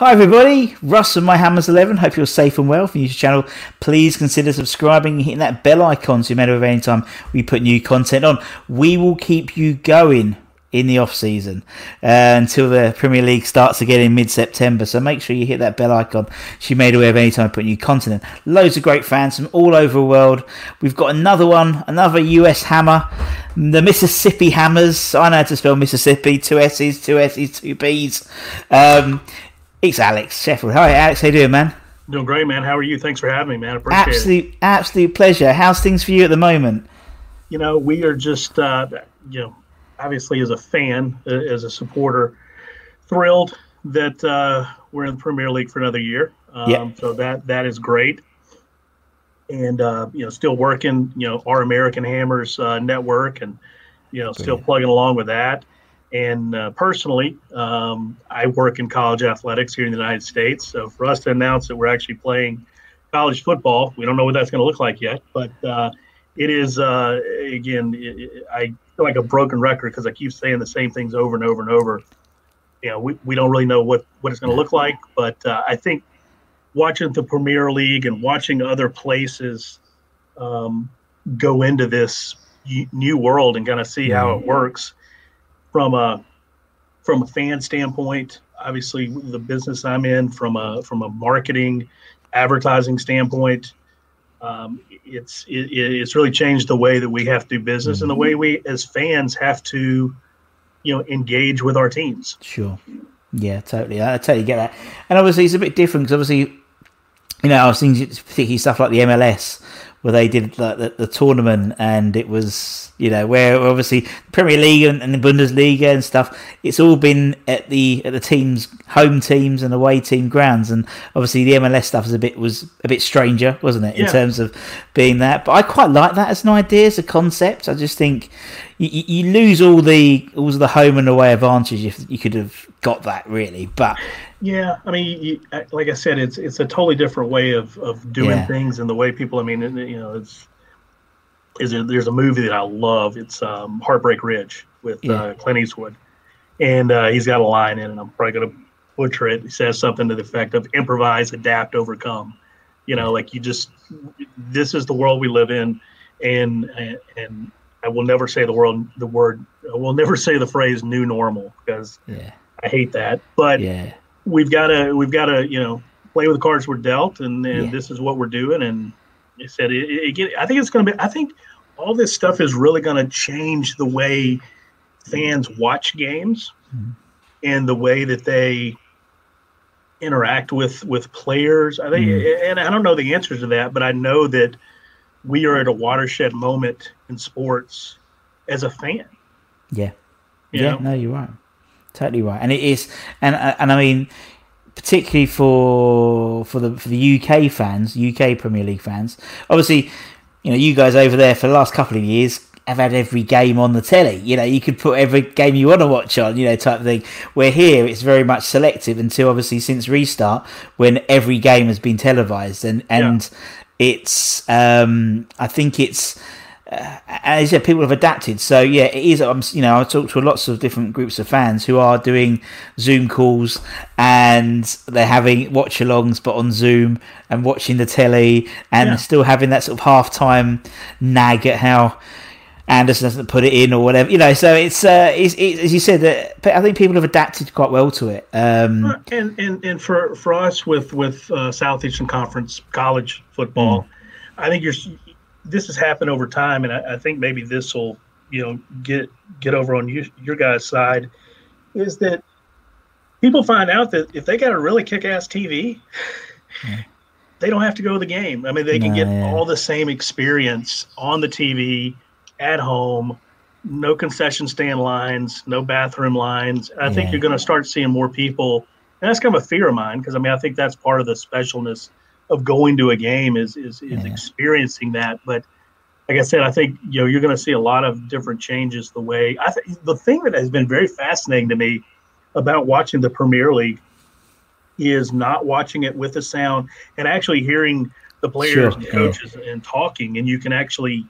Hi everybody, Russ and My Hammers 11. Hope you're safe and well. To the channel, please consider subscribing and hitting that bell icon so you're made aware any time we put new content on. We will keep you going in the off season uh, until the Premier League starts again in mid-September. So make sure you hit that bell icon so you're made aware of any time I put new content in. Loads of great fans from all over the world. We've got another one, another US Hammer, the Mississippi Hammers. I know how to spell Mississippi. Two S's, two S's, two B's. Um, it's Alex Sheffield. Hi, Alex. How you doing, man? Doing great, man. How are you? Thanks for having me, man. I appreciate it. Absolute, absolute pleasure. How's things for you at the moment? You know, we are just, uh, you know, obviously as a fan, as a supporter, thrilled that uh, we're in the Premier League for another year. Um, Yeah. So that that is great. And uh, you know, still working, you know, our American Hammers uh, network, and you know, still plugging along with that. And uh, personally, um, I work in college athletics here in the United States. So for us to announce that we're actually playing college football, we don't know what that's going to look like yet. But uh, it is uh, again, it, it- I feel like a broken record because I keep saying the same things over and over and over. You know, we, we don't really know what what it's going to look like, but uh, I think watching the Premier League and watching other places um, go into this new world and kind of see how it works from a from a fan standpoint. Obviously, the business I'm in from a from a marketing, advertising standpoint, um, it's it, it's really changed the way that we have to do business and the way we as fans have to, you know, engage with our teams. Sure. Yeah, totally. I totally get that. And obviously, it's a bit different because obviously, you know, I was thinking particularly stuff like the MLS where they did like the, the tournament and it was, you know, where obviously the Premier League and, and the Bundesliga and stuff, it's all been at the at the teams, home teams and away team grounds. And obviously, the MLS stuff was a bit was a bit stranger, wasn't it, in terms of being that? But I quite like that as an idea, as a concept. I just think you, you lose all the all the home and away advantage if you could have got that really. But Yeah, I mean, you, like I said, it's it's a totally different way of, of doing Yeah. things and the way people. I mean, you know, it's is it, there's a movie that I love. It's um, Heartbreak Ridge with Yeah. uh, Clint Eastwood, and uh, he's got a line in, it, and I'm probably gonna butcher it. He says something to the effect of "improvise, adapt, overcome." You know, like you just this is the world we live in, and and, and I will never say the world the word. I will never say the phrase "new normal" because yeah, I hate that. But yeah, we've got to we've got to you know play with the cards we're dealt, and, and Yeah. this is what we're doing. And I said, it, it, it, I think it's going to be. I think all this stuff is really going to change the way fans watch games Mm-hmm. and the way that they interact with with players. I think, Mm-hmm. and I don't know the answers to that, but I know that we are at a watershed moment in sports as a fan. yeah, You yeah. know? No, you're right, totally right. And it is, and and I mean, particularly for for the for the UK fans, UK Premier League fans. Obviously, you know, you guys over there for the last couple of years have had every game on the telly. You know, you could put every game you want to watch on, you know, type of thing. Where here it's very much selective until obviously since restart when every game has been televised and and yeah. it's um I think it's uh, as yeah, people have adapted. So yeah, it is. I'm, you know, I talk to lots of different groups of fans who are doing Zoom calls and they're having watch-alongs, but on Zoom and watching the telly and yeah. still having that sort of half-time nag at how Anderson doesn't put it in or whatever. You know, so it's, uh, it's, it's as you said that I think people have adapted quite well to it. Um, and and and for for us with with uh, Southeastern Conference college football, mm. I think you're this has happened over time, and I, I think maybe this will you know get get over on you, your guys' side, is that people find out that if they got a really kick-ass TV, yeah. they don't have to go to the game. I mean, they can get yeah. all the same experience on the TV at home. No concession stand lines, no bathroom lines. I yeah. think you're going to start seeing more people, and that's kind of a fear of mine because I mean I think that's part of the specialness of going to a game is is, is yeah. experiencing that. But like I said, I think you know you're going to see a lot of different changes. The way I think the thing that has been very fascinating to me about watching the Premier League is not watching it with the sound and actually hearing the players sure. and coaches yeah. and talking, and you can actually,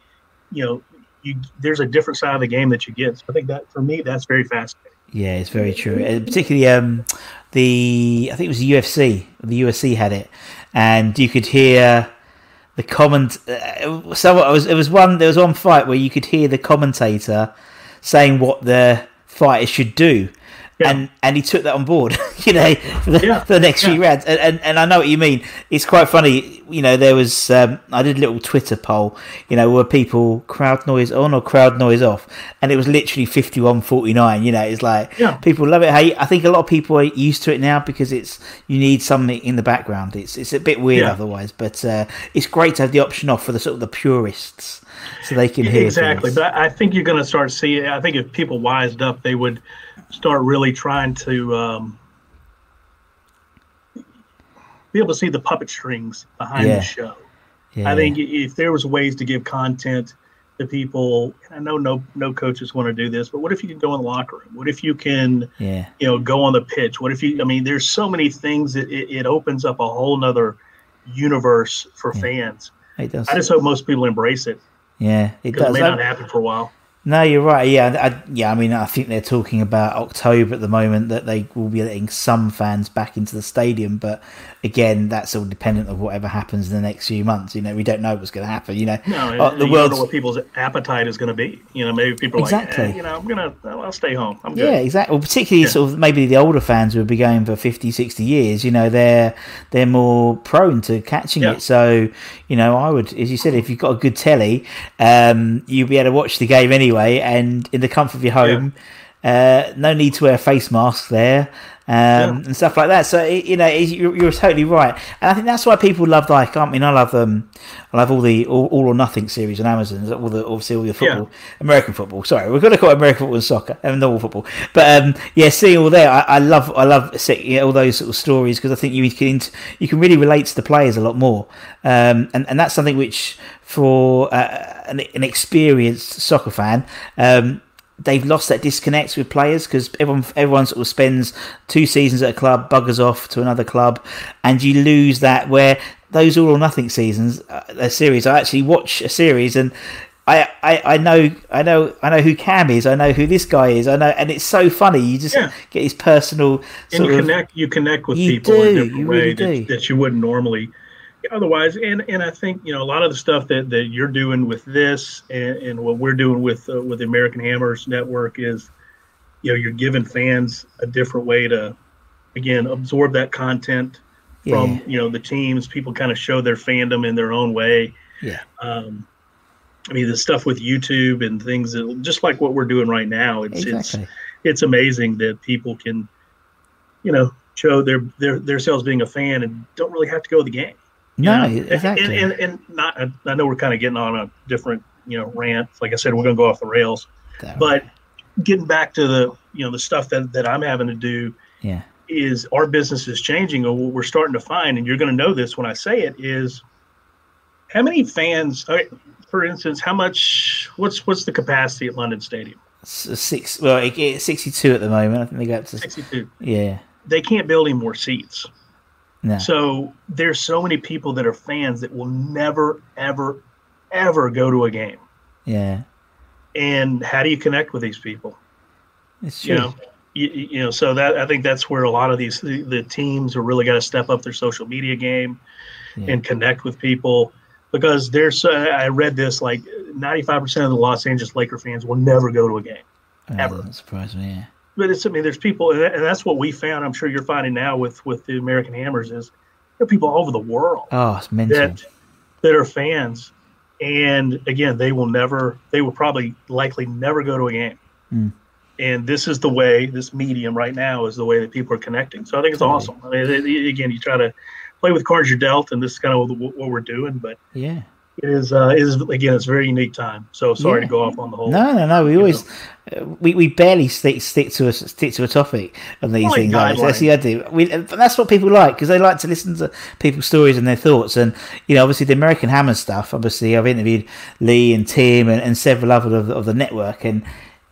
you know, you there's a different side of the game that you get. So I think that for me, that's very fascinating. Yeah, it's very true. And particularly um, the I think it was the UFC. The UFC had it, and you could hear the comment. Uh, so it was it was one there was one fight where you could hear the commentator saying what the fighter should do, yeah. and and he took that on board, you know, for the, yeah. for the next yeah. few rounds. And, and, and I know what you mean. It's quite funny, you know. There was um, I did a little Twitter poll, you know, were people crowd noise on or crowd noise off, and it was literally 51-49, You know, it's like people love it. Hey, I think a lot of people are used to it now because it's you need something in the background. It's it's a bit weird otherwise, but uh, it's great to have the option off for the sort of the purists so they can hear exactly. But I think you're going to start seeing. I think if people wised up, they would start really trying to um, be able to see the puppet strings behind yeah. the show. Yeah. I think if there was ways to give content to people, I know no no coaches want to do this, but what if you can go in the locker room? What if you can, yeah. you know, go on the pitch? What if you? I mean, there's so many things that it, it opens up a whole nother universe for yeah. fans. It does. I just hope most people embrace it. Yeah, it does. It may not happen for a while. No, you're right. Yeah, I, yeah. I mean, I think they're talking about October at the moment that they will be letting some fans back into the stadium, but again, that's all dependent of whatever happens in the next few months. You know, we don't know what's going to happen. You know, no, uh, the world. what people's appetite is going to be. You know, maybe people exactly. Like, eh, you know, I'm gonna, I'll stay home. I'm good. Yeah, exactly. Well, particularly yeah. sort of maybe the older fans who have been going for 50, 60 years. You know, they're they're more prone to catching yeah. it. So, you know, I would, as you said, if you've got a good telly, um, you'll be able to watch the game anyway, and in the comfort of your home. Yeah. Uh, no need to wear a face mask there um, yeah. and stuff like that. So you know, you're, you're, totally right, and I think that's why people love like I mean, I love um, I love all the all, all or nothing series on Amazon. All the obviously all the football, yeah. American football. Sorry, we're going to call it American football and soccer and normal football. But um, yeah, seeing all there, I, I love I love seeing, all those sort of stories because I think you can you can really relate to the players a lot more, um, and and that's something which for uh, an, an, experienced soccer fan. Um, they've lost that disconnect with players because everyone everyone sort of spends two seasons at a club, buggers off to another club, and you lose that where those all or nothing seasons, uh, a series. I actually watch a series and. I, I, I know I know I know who Cam is. I know who this guy is. I know, and it's so funny. You just yeah. get his personal. and you connect. You connect with people do, in a different way really that, that you wouldn't normally otherwise and and i think you know a lot of the stuff that that you're doing with this and, and what we're doing with uh, with the american hammers network is you know you're giving fans a different way to again absorb that content from yeah. you know the teams people kind of show their fandom in their own way yeah um i mean the stuff with youtube and things that just like what we're doing right now it's exactly. it's it's amazing that people can you know show their their their selves being a fan and don't really have to go to the game no, know? exactly. And, and, and, not, uh, I know we're kind of getting on a different, you know, rant. Like I said, we're going to go off the rails. That but right. getting back to the, you know, the stuff that, that I'm having to do yeah. is our business is changing. Or what we're starting to find, and you're going to know this when I say it, is how many fans, for instance, how much? What's what's the capacity at London Stadium? six. Well, it, it's sixty-two at the moment. I think they got to sixty-two. Yeah. They can't build any more seats. No. So there's so many people that are fans that will never, ever, ever go to a game. Yeah. And how do you connect with these people? It's true. You know, you, you know, so that I think that's where a lot of these the, the teams are really got to step up their social media game Yeah. and connect with people because there's uh, I read this like 95% of the Los Angeles Laker fans will never go to a game. Yeah, ever. Doesn't surprise me. Yeah. But it's I mean there's people and that's what we found I'm sure you're finding now with with the American Hammers is there are people all over the world Oh, that that are fans and again they will never they will probably likely never go to a game Mm. and this is the way this medium right now is the way that people are connecting so i think it's Totally. awesome i mean it- it- again you try to play with cards you're dealt and this is kind of what, what we're doing but yeah. It is uh it is again it's a very unique time so sorry Yeah. to go off on the whole No, no, no. We always uh, we, we barely stick stick to a stick to a topic on these Like things. Like, that's the idea. We, that's what people like because they like to listen to people's stories and their thoughts. And you know, obviously the American Hammer stuff. Obviously, I've interviewed Lee and Tim and, and several other of, the- of the network, and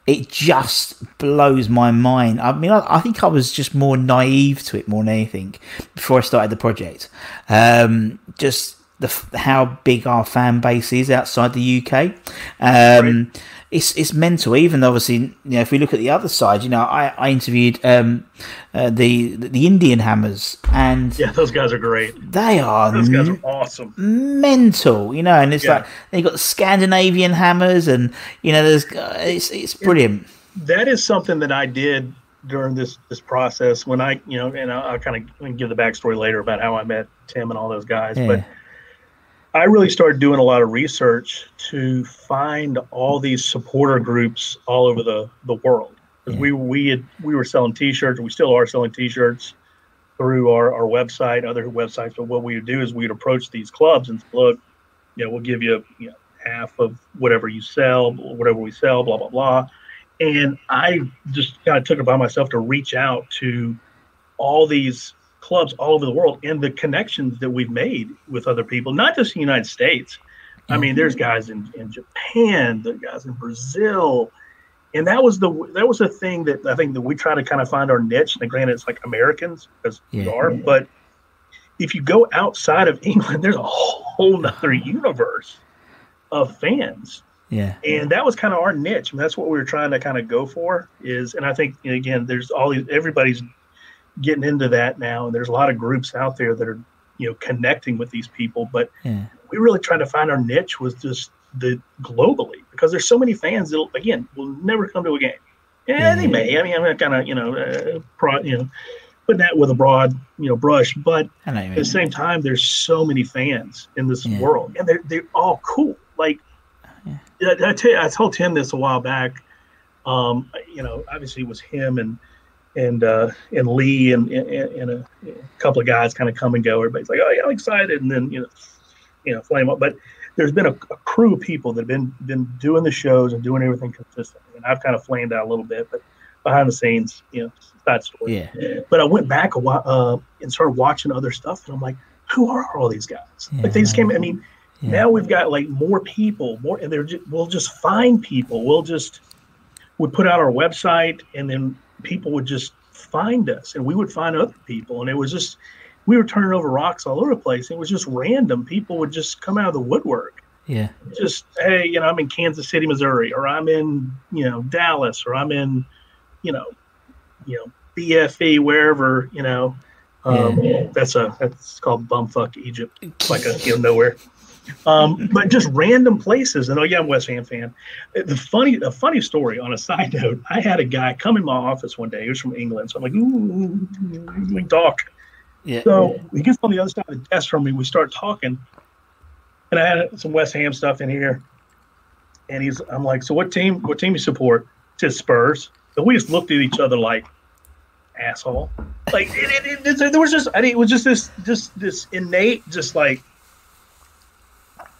it just blows my mind. I mean, I, I think I was just more naive to it more than anything before I started the project. Um, just the how big our fan base is outside the UK. Um, It's it's mental. Even obviously, you know, if we look at the other side, you know, I, I interviewed um, uh, the the Indian Hammers, and yeah those guys are great they are those guys are awesome mental. You know, and it's Yeah. like they got the Scandinavian Hammers, and you know, there's uh, it's it's brilliant. that is something that I did during this this process when I you know and I'll, I'll kind of give the backstory later about how I met Tim and all those guys Yeah. but I really started doing a lot of research to find all these supporter groups all over the the world. Because we we had we were selling T-shirts we still are selling T-shirts through our, our website other websites but what we would do is we'd approach these clubs and say, look you know we'll give you you know half of whatever you sell whatever we sell blah blah blah. And I just kind of took it by myself to reach out to all these clubs all over the world and the connections that we've made with other people, not just in the United States. I mean, there's mm-hmm. guys in, in Japan, the guys in Brazil, and that was the that was the thing that I think that we try to kind of find our niche. And granted, it's like Americans because we Yeah. are, but if you go outside of England, there's a whole nother universe of fans Yeah, and that was kind of our niche. And that's what we were trying to kind of go for. Is and I think again, there's all these everybody's getting into that now, and there's a lot of groups out there that are you know connecting with these people. But yeah, we really tried to find our niche was just the globally because there's so many fans that again will never come to a game. Yeah, they may. I mean, I'm not kind of you know, uh, pro, you know, putting that with a broad you know brush, but at the same time, there's so many fans in this Yeah. world, and they're they're all cool. Like, I, I, tell you, I told Tim this a while back. Um, you know, obviously it was him and and uh, and Lee and, and, and a, couple of guys kind of come and go. Everybody's like, "Oh yeah, I'm excited," and then you know, you know, flame up. But there's been a, a crew of people that have been been doing the shows and doing everything consistently, and I've kind of flamed out a little bit, but behind the scenes, you know, that story. Yeah, But I went back a while uh, and started watching other stuff, and I'm like, who are all these guys? Yeah, like they just came. I mean, yeah. now we've got like more people, more, and they're just, we'll just find people. We'll just would put out our website, and then people would just find us, and we would find other people, and it was just we were turning over rocks all over the place. It was just random. People would just come out of the woodwork yeah, just hey, you know, I'm in Kansas City, Missouri, or I'm in, you know, Dallas, or I'm in, you know, you know, BFE, wherever, you know. Um, That's a that's called bumfuck Egypt, like a you know nowhere. Um, but just random places. And oh yeah, I'm a West Ham fan. The funny, a funny story on a side note. I had a guy come in my office one day. He was from England, so I'm like, ooh, we talk. yeah. So he gets on the other side of the desk from me. We start talking, and I had some West Ham stuff in here. And he's, I'm like, so what team? What team do you support? Says Spurs. And we just looked at each other like, asshole. Like it, it, it, there was just, I mean, it was just this, just this innate, just like,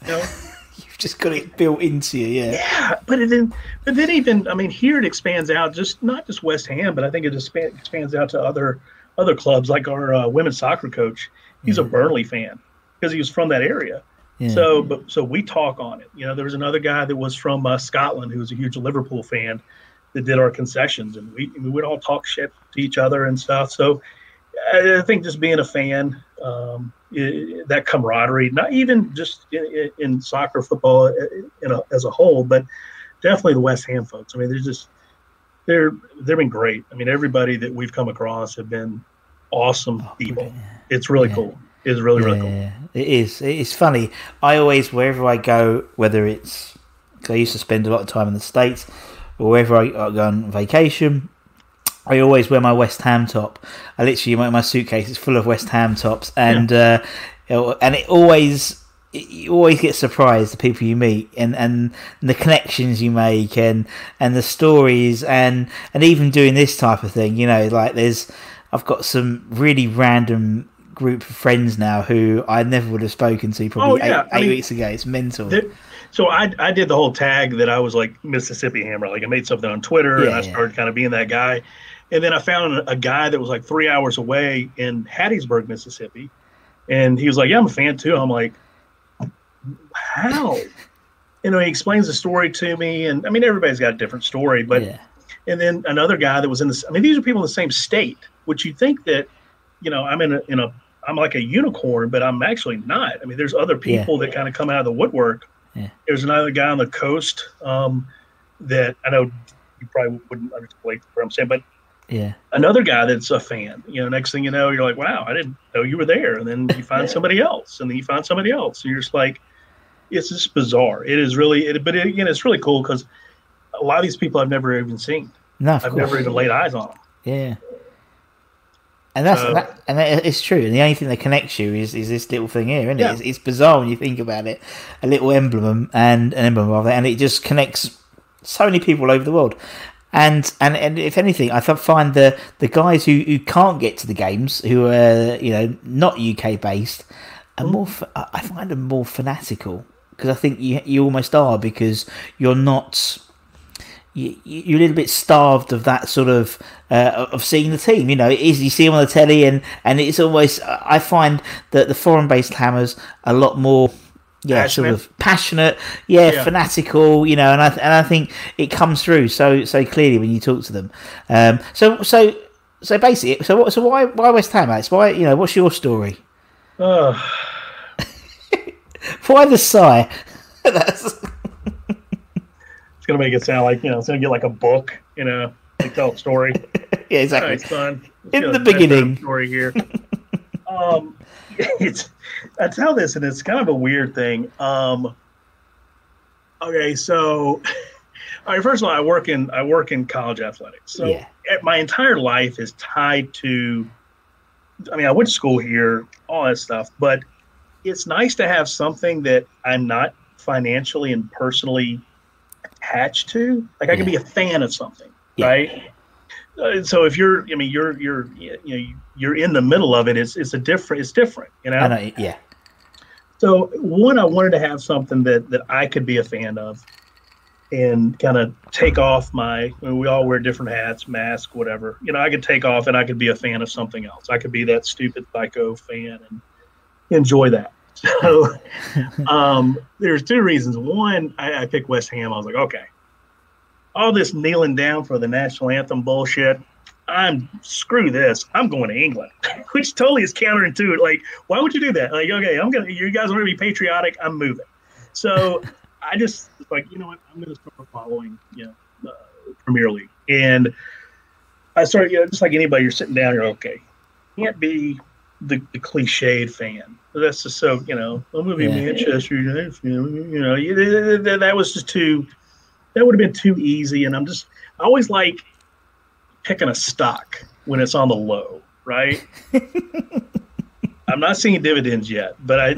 you know, You've just got it built into you. Yeah, yeah. But then, but then even, I mean, here it expands out, just not just West Ham, but I think it just expands out to other other clubs, like our uh, women's soccer coach. He's a Burnley fan because he was from that area. Yeah. So, but so we talk on it. You know, there was another guy that was from uh, Scotland who was a huge Liverpool fan that did our concessions, and we we would all talk shit to each other and stuff. So, I, I think just being a fan, um, i that camaraderie, not even just in, in soccer, football, in a, as a whole, but definitely the West Ham folks. I mean, they're just they're they've been great. I mean, everybody that we've come across have been awesome Oh, people. brilliant. It's really cool. It's really really cool. It is. It's funny. I always, wherever I go, whether it's I used to spend a lot of time in the states, or wherever I, I go on vacation, I always wear my West Ham top. I literally my, my suitcase is full of West Ham tops, and uh, and it always you always get surprised the people you meet and, and the connections you make and and the stories and and even doing this type of thing you know like there's i've got some really random group of friends now who i never would have spoken to probably Oh, yeah. eight, I eight mean, weeks ago it's mental There- so I, I did the whole tag that I was like Mississippi Hammer. Like I made something on Twitter and Yeah, I yeah. started kind of being that guy. And then I found a, guy that was like three hours away in Hattiesburg, Mississippi. And he was like, Yeah, I'm a fan too. I'm like, How? You know, he explains the story to me. And I mean, everybody's got a different story. But, yeah and then another guy that was in this, I mean, these are people in the same state, which you think that, you know, I'm in a, in a, I'm like a unicorn, but I'm actually not. I mean, there's other Yeah. people that kind of come out of the woodwork. Yeah. There's another guy on the coast um, that I know you probably wouldn't understand what I'm saying, but yeah another guy that's a fan. You know, next thing you know, you're like, wow, I didn't know you were there. And then you find somebody else, and then you find somebody else. And you're just like, it's just bizarre. It is really, it, but it, again, it's really cool because a lot of these people I've never even seen. no I've course. never even laid eyes on them. Yeah. And that's So- that, and that, it's true. And the only thing that connects you is, is this little thing here, isn't it? Yeah. It's, it's bizarre when you think about it. A little emblem and an emblem of it, and it just connects so many people all over the world. And and, and if anything, I find the the guys who, who can't get to the games, who are you know not UK based, are more. f- I I find them more fanatical because I think you you almost are because you're not you, you're a little bit starved of that sort of uh, of seeing the team. You know, it is you see them on the telly, and and it's always I find that the foreign based hammers a lot more. Yeah, sort of passionate, yeah, Yeah. fanatical, you know, and I and I think it comes through so so clearly when you talk to them. Um, so so so basically, so what? So why why West Ham, Alex? Why you know? What's your story? Uh, Why the sigh? That's it's gonna make it sound like you know, it's gonna get like a book, you know, like tell a story. yeah, exactly. right. In the beginning. story here. um, it's I tell this, and it's kind of a weird thing. Um, okay, so all right. First of all, I work in I work in college athletics, so Yeah. my entire life is tied to. I mean, I went to school here, all that stuff, but it's nice to have something that I'm not financially and personally attached to. Like I can be a fan of something, Yeah. right? Uh, so if you're, I mean, you're you're you know you're in the middle of it. It's it's a different. It's different, you know. I know, yeah, So one, I wanted to have something that that I could be a fan of, and kind of take off my. I mean, we all wear different hats, mask, whatever. You know, I could take off and I could be a fan of something else. I could be that stupid psycho fan and enjoy that. So um, there's two reasons. One, I, I picked West Ham. I was like, okay, all this kneeling down for the national anthem bullshit. I'm screw this. I'm going to England, which totally is counterintuitive. Like, why would you do that? Like, okay, I'm gonna. You guys want to be patriotic? I'm moving. So I just like, you know what? I'm gonna start following, you know, uh, Premier League, and I started, you know, just like anybody, you're sitting down, you're okay. Can't be the, the cliched fan. That's just so, you know, I'm gonna be Yeah. Manchester United fan. You know, you- that, that was just too. That would have been too easy, and I'm just. I always like picking a stock when it's on the low, right? I'm not seeing dividends yet, but I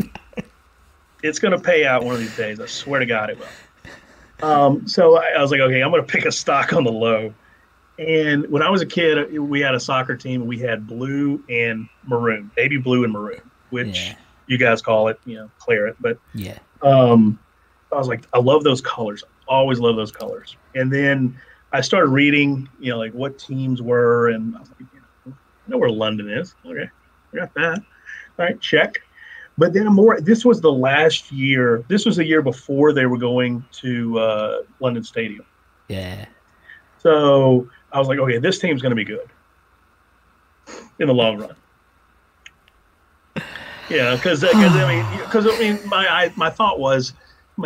it's going to pay out one of these days. I swear to God it will. Um, so I, I was like, okay, I'm going to pick a stock on the low. And when I was a kid, we had a soccer team. We had blue and maroon, baby blue and maroon, which Yeah. you guys call it, you know, claret. But yeah, um, I was like, I love those colors. Always love those colors. And then I started reading, you know, like what teams were, and I was like, you know, I know where London is. Okay, I got that. All right, check. but then more. This was the last year. This was the year before they were going to uh, London Stadium. Yeah. So I was like, okay, this team's going to be good in the long run. Yeah, because I mean, because I mean, my I, my thought was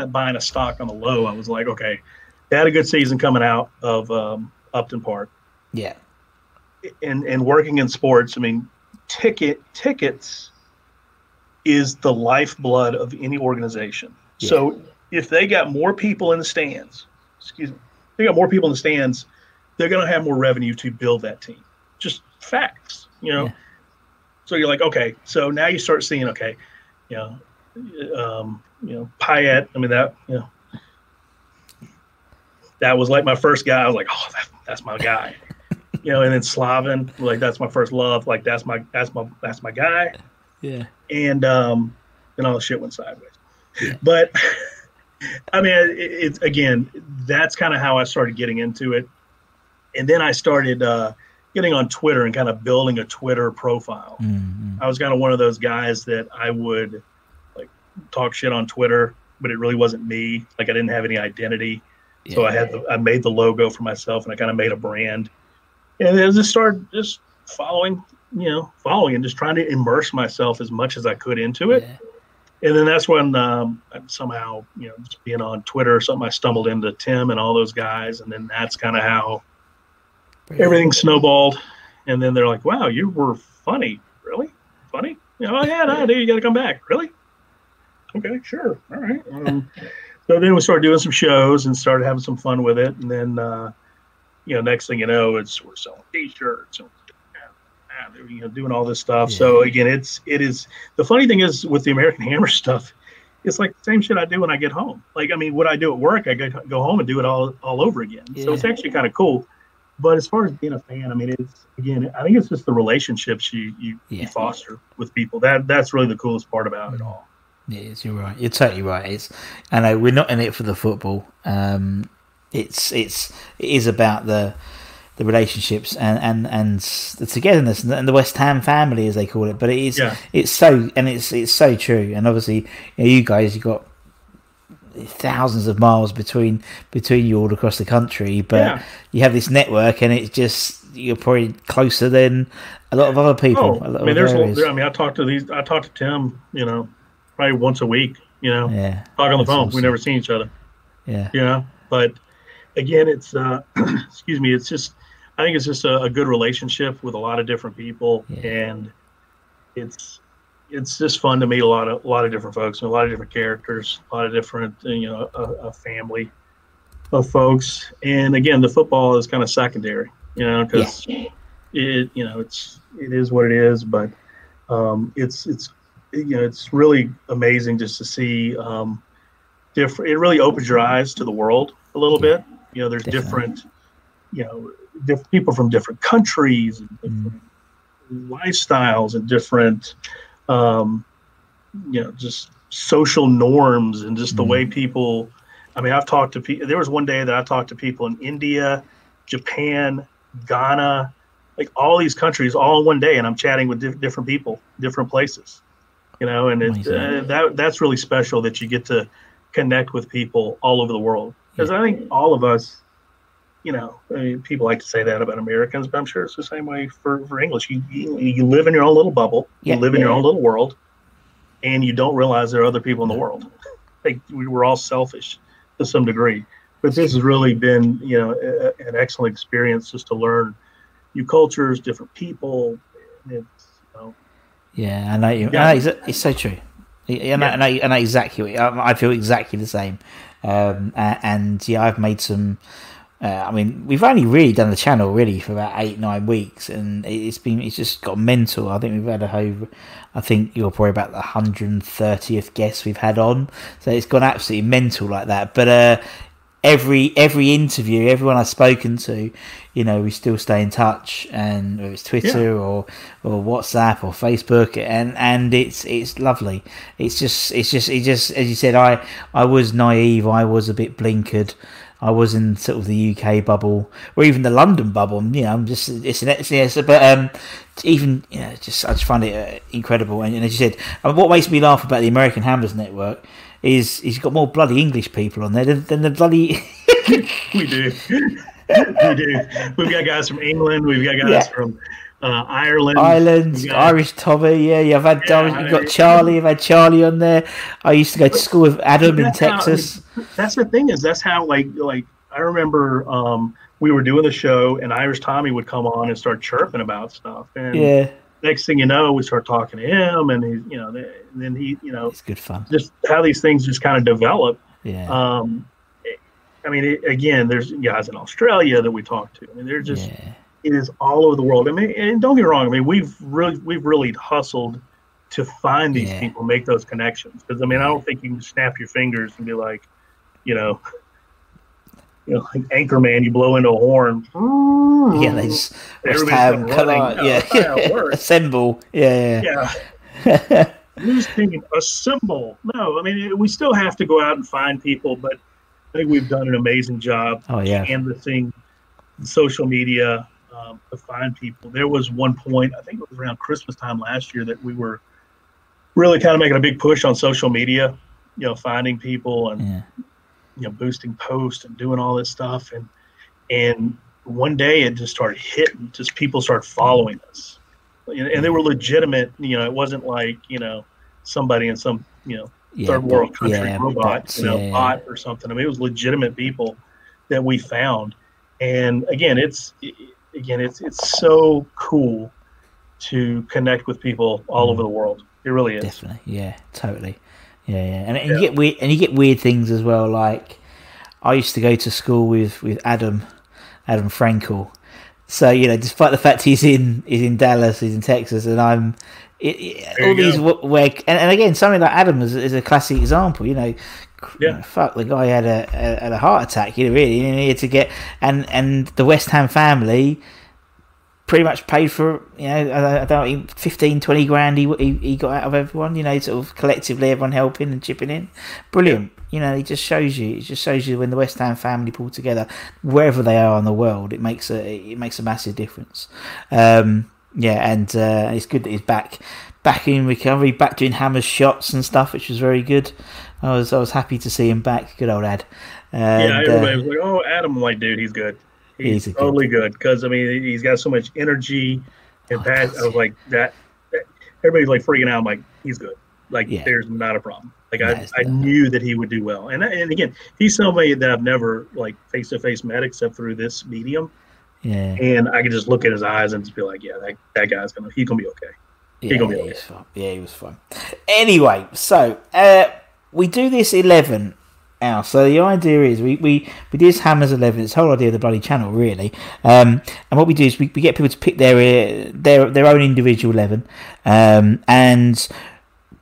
buying a stock on the low. I was like, okay, they had a good season coming out of um, Upton Park, Yeah. and and working in sports. I mean, ticket tickets is the lifeblood of any organization. So if they got more people in the stands, excuse me, they got more people in the stands, they're going to have more revenue to build that team. Just facts, you know. Yeah. So you're like, okay, so now you start seeing, okay, you know, um, you know, Payet. I mean that, you know, that was like my first guy. I was like, oh, that, that's my guy, you know. And then Slaven, like that's my first love. Like that's my that's my that's my guy Yeah. and um, then all the shit went sideways. But I mean, it, it's again, that's kind of how I started getting into it, and then I started uh, getting on Twitter and kind of building a Twitter profile. Mm-hmm. I was kind of one of those guys that I would like talk shit on Twitter, but it really wasn't me. Like I didn't have any identity, so I had the, I made the logo for myself and I kind of made a brand, and then just started just following, you know, following and just trying to immerse myself as much as I could into it. Yeah. And then that's when um, somehow, you know, just being on Twitter or something, I stumbled into Tim and all those guys, and then that's kind of how everything snowballed. And then they're like, "Wow, you were funny, really funny." You know, oh yeah, no, dude, you got to come back, really. Okay, sure, all right. Um, so then we started doing some shows and started having some fun with it, and then, uh, you know, next thing you know, it's we're selling T-shirts and you know doing all this stuff. So again, it's it is the funny thing is with the American Hammer stuff, it's like the same shit I do when I get home. Like I mean, what I do at work, I go, go home and do it all all over again. So it's actually kind of cool. But as far as being a fan, I mean, it's again, I think it's just the relationships you you, Yeah. you foster with people. That that's really the coolest part about it all. Yes, you're right. You're totally right. It's, I know we're not in it for the football. Um, it's it's it is about the the relationships and and and the togetherness and the, and the West Ham family, as they call it. But it is Yeah. it's so and it's it's so true. And obviously, you, know, you guys, you got thousands of miles between between you all across the country, but Yeah. you have this network, and it's just you're probably closer than a lot of other people. Oh, I mean, there's, areas. I mean, I talk to these, I talked to Tim, you know, probably once a week. You know, yeah, talk on the phone. awesome. We never seen each other. yeah, you know but again it's uh excuse me it's just i think it's just a, a good relationship with a lot of different people Yeah. and it's it's just fun to meet a lot of a lot of different folks and a lot of different characters a lot of different you know a, a family of folks and again the football is kind of secondary you know because it you know it's it is what it is but um it's it's you know it's really amazing just to see um different it really opens your eyes to the world a little Yeah. bit you know there's Definitely. different you know different people from different countries and Mm. different lifestyles and different um you know just social norms and just the Mm. way people i mean i've talked to people there was one day that i talked to people in india japan ghana like all these countries all in one day and i'm chatting with di- different people different places you know and it, uh, that that's really special that you get to connect with people all over the world. Because i think all of us you know I mean, people like to say that about americans but i'm sure it's the same way for, for english. You, you you live in your own little bubble. Yeah. you live in your own little world and you don't realize there are other people in the world. Like we were all selfish to some degree. But this has really been you know a, a- an excellent experience just to learn new cultures different people it's you know Yeah, I know. You, Yeah. I know exa- it's so true. I know, I know, I know exactly. I feel exactly the same. Um, and yeah, I've made some. Uh, I mean, we've only really done the channel really for about eight nine weeks, and it- it's been it's just got mental. I think we've had a whole. I think you're probably about the hundred and thirtieth guest we've had on, so it's gone absolutely mental like that. But uh, every every interview, everyone I've spoken to, you know, we still stay in touch, and whether it's Twitter or or WhatsApp or Facebook, and and it's it's lovely. It's just it's just it just as you said, I I was naive, I was a bit blinkered. I was in sort of the UK bubble or even the London bubble. You know, I'm just it's an it's, but um, even you know, just I just find it uh, incredible. And, and, as you said, I mean, what makes me laugh about the American Hammers Network is he's got more bloody English people on there than, than the bloody. we do, we do. We've got guys from England. We've got guys yeah. from uh, Ireland. Ireland, got, Irish Tommy, yeah. I've had yeah, you've got Charlie, I've had Charlie on there. I used to go to school with Adam in Texas. How, that's the thing is that's how like like I remember um, we were doing the show and Irish Tommy would come on and start chirping about stuff. And yeah. Next thing you know, we start talking to him, and he, you know, then he, you know, it's good fun. Just how these things just kind of develop. Yeah. Um, I mean, it, again, there's guys in Australia that we talk to. I mean, they're just. Yeah it is all over the world. I mean, and don't get me wrong. I mean, we've really we've really hustled to find these yeah. people, make those connections. Because I mean, I don't think you can snap your fingers and be like, you know, you know, like Anchorman, you blow into a horn. Yeah, they just have yeah, yeah. assemble, yeah, yeah. yeah. Who's thinking assemble? No, I mean we still have to go out and find people, but I think we've done an amazing job. Oh yeah, canvassing social media, um, to find people. There was one point, I think it was around Christmas time last year, that we were really kind of making a big push on social media, you know, finding people and yeah. You know boosting posts and doing all this stuff. And and one day it just started hitting. Just people started following us, and, and they were legitimate. You know, it wasn't like you know somebody in some you know yeah, third world country yeah, robot, you know, yeah, bot or something. I mean, it was legitimate people that we found. And again, it's again, it's it's so cool to connect with people all mm. over the world. It really is. Definitely, yeah, totally, yeah, yeah. And, and yeah. you get weird, and you get weird things as well. Like I used to go to school with with Adam, Adam Frankel. So you know, despite the fact he's in he's in Dallas, he's in Texas, and I'm it, it, all these where and, and, again something like Adam is, is, a classic example. You know, yeah. fuck the guy had a, a, had a heart attack. You know, really, he needed to get and and the West Ham family pretty much paid for you know I, I don't know 15 20 grand he, he, he got out of everyone you know sort of collectively everyone helping and chipping in brilliant you know it just shows you it just shows you when the West Ham family pull together wherever they are in the world it makes a it makes a massive difference um, yeah and uh, it's good that he's back back in recovery back doing hammers shots and stuff which was very good I was I was happy to see him back. Good old Ad. And, yeah, everybody uh, was like, "Oh, Adam, like, dude, he's good. He's, he's totally good." Because I mean, he's got so much energy and oh, passion. I was like that, that. Everybody's like freaking out. I'm like, he's good. Like, yeah. there's not a problem. Like, I, I knew that he would do well. And and again, he's somebody that I've never like face to face met except through this medium. Yeah. And I can just look at his eyes and just be like, yeah, that, that guy's gonna he's gonna be okay. He's yeah, gonna be okay. Yeah, he was fine. Anyway, so uh, we do this 11 now. So the idea is we, we, we do this Hammers 11. this whole idea of the bloody channel, really. Um, and what we do is we, we get people to pick their their their own individual 11. Um, and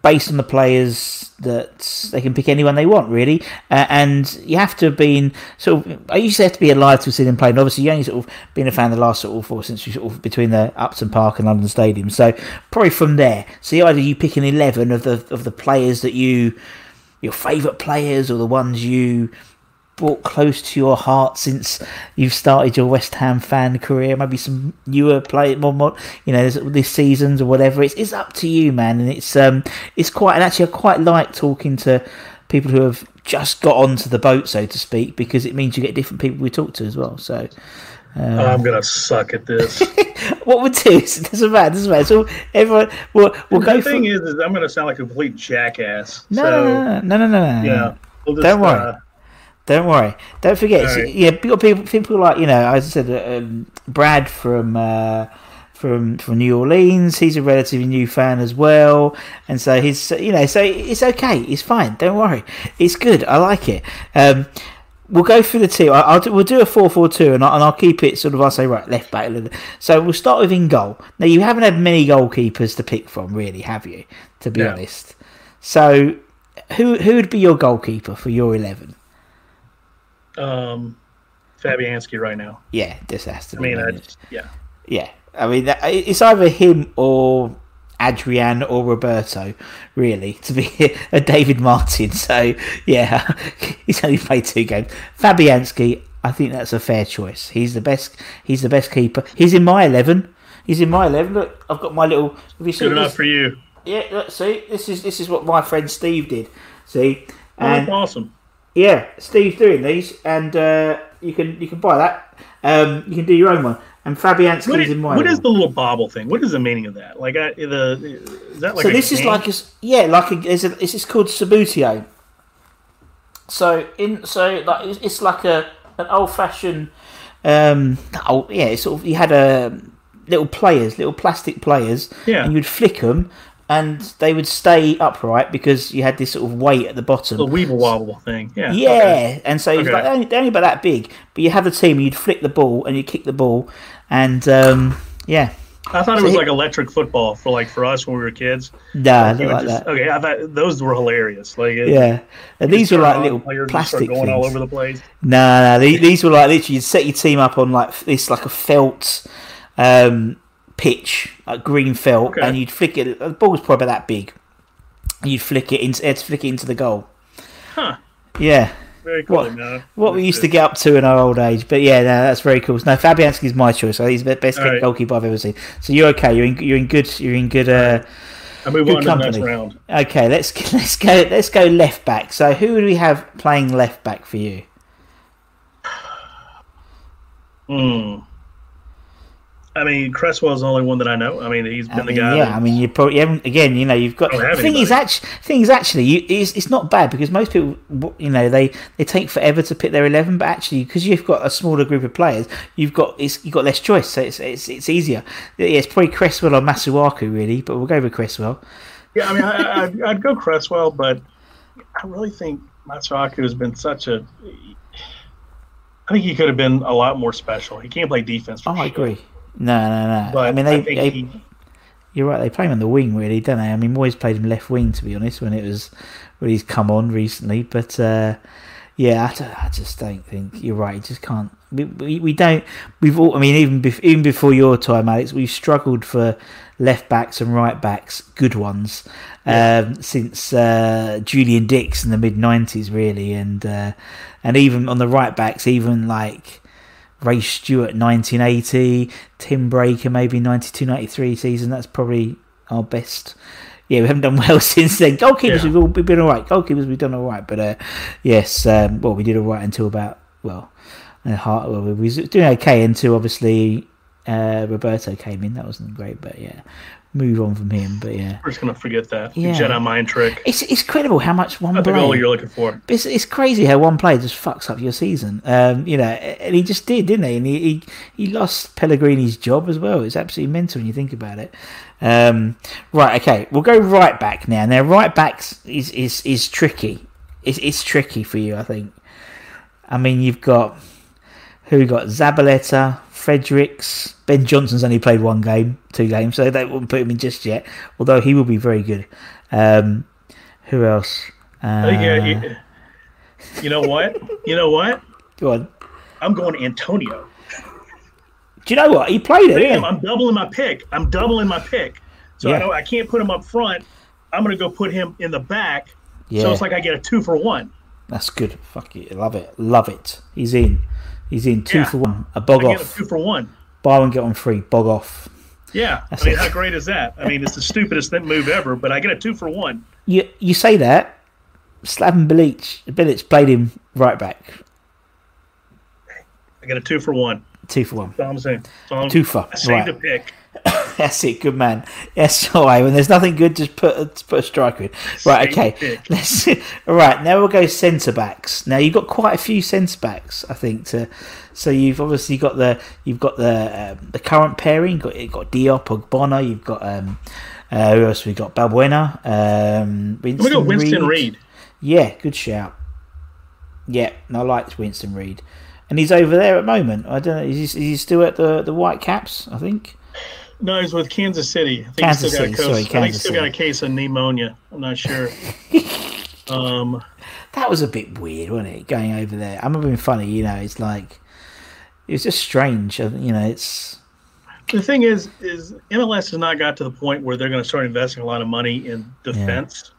based on the players that they can pick anyone they want really uh, and you have to have been sort of I used to have to be alive to see them play and obviously you only sort of been a fan the last sort of four since you sort of between the Upton Park and London Stadium so probably from there so either you pick an 11 of the of the players that you your favourite players or the ones you brought close to your heart since you've started your West Ham fan career. Maybe some newer play, more, more you know, this seasons or whatever. It's it's up to you, man. And it's um, it's quite and actually I quite like talking to people who have just got onto the boat, so to speak, because it means you get different people we talk to as well. So. Um, I'm gonna suck at this. what we'll do it doesn't matter. Doesn't matter. So everyone, we'll, we'll the go. The thing is, is, I'm gonna sound like a complete jackass. No, so, no, no, no, no, no. Yeah. We'll just, Don't worry. Uh, don't worry. Don't forget. Right. Yeah, people, people like you know, as I said, uh, um, Brad from uh, from from New Orleans. He's a relatively new fan as well, and so he's you know, so it's okay. It's fine. Don't worry. It's good. I like it. Um, we'll go through the two. I'll, do, we'll do a four-four-two, and, and I'll keep it sort of. I'll say right, left back. So we'll start with in goal. Now you haven't had many goalkeepers to pick from, really, have you? To be honest. So who who would be your goalkeeper for your eleven? um, Fabianski right now. Yeah, this has to. I mean, just, yeah, yeah. I mean, it's either him or Adrian or Roberto, really, to be a David Martin. So yeah, he's only played two games. Fabianski, I think that's a fair choice. He's the best. He's the best keeper. He's in my eleven. He's in my eleven. Look, I've got my little. Have you seen Good enough this? for you. Yeah, look, see, this is this is what my friend Steve did. See, Oh, and awesome. yeah, Steve's doing these, and uh, you can you can buy that. Um, you can do your own one. And Fabianski's What is, in my what is the little bobble thing? What is the meaning of that? Like, I, the is that like so this is like a, yeah, like a, it's, a, called Subbuteo. So in so like it's, like a an old fashioned um oh yeah it's sort of you had a little players little plastic players Yeah. and you'd flick them and they would stay upright because you had this sort of weight at the bottom the weeble wobble thing. Yeah. Yeah, okay. and so it's Okay. like they're only, they're only about that big, but you have the team, and you'd flick the ball, and you kick the ball, and um, yeah, I thought it was like electric football for like for us when we were kids. nah, would like just- that. Okay, I thought those were hilarious. Like, it- Yeah, and these were like little players just start plastic going things. all over the place. No, no, these, these were like literally you'd set your team up on like this like a felt um, pitch, like green felt, Okay. and you'd flick it. The ball was probably that big. You'd flick it into, to flick it into the goal. Huh. Yeah, Very cool, What- what we used to get up to in our old age. But yeah, no, that's very cool. No, Fabianski's my choice. I think he's the best right. goalkeeper I've ever seen. So you're okay. You're in, you're in good. You're in good. Uh, I move good on to the next company. round. Okay, let's let's go let's go left back. So who do we have playing left back for you? Hmm. I mean, Cresswell's the only one that I know. I mean, he's been I the guy. yeah, that- I mean, you probably haven't. again, you know, you've got. The thing is, actually, thing is actually, you, it's, it's not bad because most people, you know, they, they take forever to pick their eleven, but actually, because you've got a smaller group of players, you've got it's, you've got less choice, so it's it's, it's easier. Yeah, it's probably Cresswell or Masuaku, really, but we'll go with Cresswell. Yeah, I mean, I, I'd, I'd go Cresswell, but I really think Masuaku has been such a. I think he could have been a lot more special. He can't play defense. For Oh, I agree. No, no, no. But I mean, they, think they he- You're right. They play him on the wing, really, don't they? I mean, Moyes played him left wing, to be honest, when it was when he's come on recently. But uh, yeah, I, I just don't think you're right. You just can't. We, we, we don't. We've all. I mean, even bef- even before your time, Alex, we've struggled for left backs and right backs, good ones, um, since uh, Julian Dicks in the mid '90s, really, and uh, and even on the right backs, even like. Ray Stewart 1980, Tim Breacker maybe 92 93 season. That's probably our best. Yeah, we haven't done well since then. Goalkeepers, Yeah. we've, all, we've been all right. Goalkeepers, we've done all right. But uh, yes, um, well, we did all right until about, well, Hart, well, we were doing okay until obviously uh, Roberto came in. That wasn't great, but yeah, move on from him. But yeah, We're just gonna forget that Yeah. Jedi mind trick. it's it's incredible how much one player. goal you're looking for. It's, it's crazy how one player just fucks up your season. Um, you know, and he just did, didn't he? And he, he, he lost Pellegrini's job as well. It's absolutely mental when you think about it. Um, right, okay, we'll go right back now. Now, right backs is is, is tricky. It's, it's tricky for you, I think. I mean, you've got who we got Zabaleta, Fredericks, Ben Johnson's only played one game, two games, so they wouldn't put him in just yet. Although he will be very good. Um, who else? Uh, think, yeah, you, know what? You know what? Go on. I'm going Antonio. Do you know what he played it? Bam. I'm doubling my pick. I'm doubling my pick. So Yeah. I know I can't put him up front. I'm gonna go put him in the back. Yeah. So it's like I get a two for one. That's good. Fuck it, love it, love it. He's in. He's in two Yeah. for one. A bog I get a off. two for one. Buy one get one free. Bog off. Yeah. That's I mean, it. how great is that? I mean, it's the stupidest thing- move ever, but I get a two for one. You you say that. Slaven Bilic Bilic played him right back. I get a two for one. Two for one. That's all I'm saying. That's all I'm- Two for, I saved right. a pick. That's it. Good man. Yes. All right. When there's nothing good, just put a, put a striker in. Right. Okay. Let's. All right. Now we'll go centre backs. Now you've got quite a few centre backs, I think. To so you've obviously got the you've got the um, the current pairing. Got you've got Diop, Ogbonna. You've got um. Uh, who else? We got Balbuena. Um, We Winston, go Winston Reid. Reed. Yeah, good shout. Yeah, I liked Winston Reid, and he's over there at the moment. I don't know. Is he, is he still at the the Whitecaps? I think. No, he's with Kansas City. I think Kansas he's still got City, a sorry, case, I think he's Kansas still got a case of pneumonia. I'm not sure. um, That was a bit weird, wasn't it? Going over there. I'm not being funny, you know. It's like it was just strange. I- You know, it's the thing is, is MLS has not got to the point where they're going to start investing a lot of money in defense,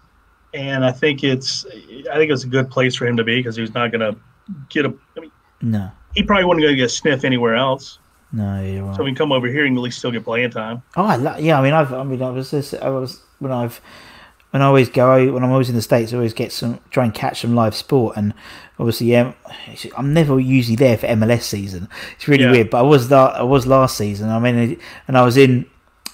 and I think it's, I think it's a good place for him to be because he's not going to get a. I mean, No, he probably wouldn't to get a sniff anywhere else. No, you're right. So we can come over here and at least still get playing time. Oh, I lo- yeah. I mean, I've, I mean, I was, this, I was when I've, when I always go when I'm always in the states, I always get some try and catch some live sport, and obviously, yeah, I'm never usually there for MLS season. It's really Yeah. weird, but I was that I was last season. I mean, and I was in.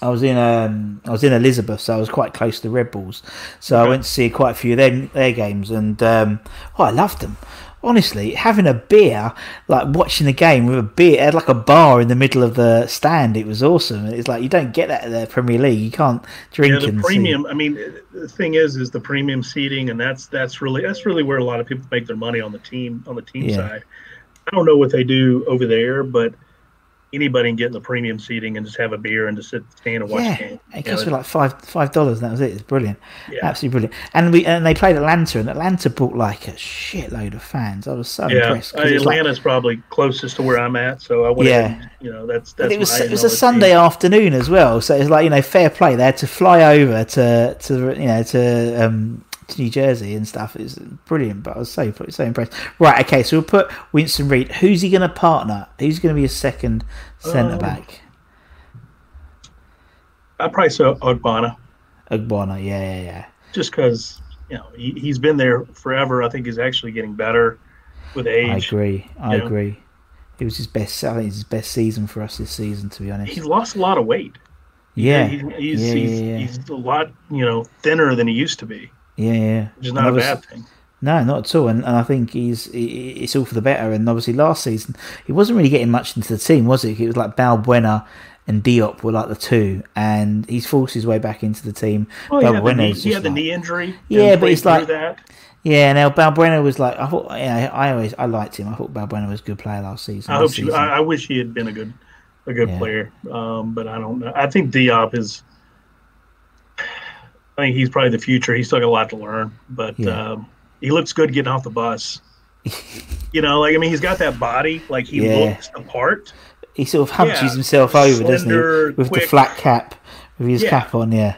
I was in um, I was in Elizabeth, so I was quite close to the Red Bulls. So I went to see quite a few of them, their games, and um, oh, I loved them. Honestly, having a beer, like watching the game with a beer, it had like a bar in the middle of the stand. It was awesome. It's like you don't get that in the Premier League. You can't drink Yeah, the and see. premium. I mean, the thing is, is the premium seating, and that's that's really that's really where a lot of people make their money on the team on the team Yeah. side. I don't know what they do over there, but anybody can get in the premium seating and just have a beer and just sit stand and watch Yeah, the game. it cost me like five five dollars. That was it. It's brilliant, Yeah. absolutely brilliant. And we and they played Atlanta, and Atlanta brought like a shitload of fans. I was so yeah, impressed. uh, was like- Atlanta's probably closest to where I'm at, so I went. Yeah. you know, that's But that's. it was it was a Sunday team. afternoon as well, so it's like you know fair play. They had to fly over to to you know to um to New Jersey and stuff. It was brilliant, but I was so so impressed. Right, okay, so we'll put Winston Reid. Who's he going to partner? Who's going to be a second centre Um, back? I'd probably say Ogbonna, Ogbonna, yeah, yeah, yeah. just because you know he, he's been there forever. I think he's actually getting better with age. I agree. I Yeah. agree. It was his best. I think it's his best season for us this season, to be honest. He's lost a lot of weight. yeah, he's he's, yeah, he's, yeah, yeah. he's a lot you know thinner than he used to be, yeah, yeah. which is not a bad thing. No, not at all. And, and I think he's he- it's all for the better. And obviously, last season he wasn't really getting much into the team, was he? It was like Balbuena and Diop were like the two, and he's forced his way back into the team. Well, he had the Balbuena knee, is he just had the like- knee injury. Yeah, but he's like- that. yeah. Now Balbuena was like I thought. Yeah, I always I liked him. I thought Balbuena was a good player last season. I hope you. I, I wish he had been a good a good Yeah. player, um, but I don't know. I think Diop is. I think he's probably the future. He's still got a lot to learn, but Yeah. um, he looks good getting off the bus. you know, like I mean, he's got that body. Like he Yeah. looks the part. he sort of hunches yeah, himself over, doesn't he, with the flat cap, with his cap on. Yeah.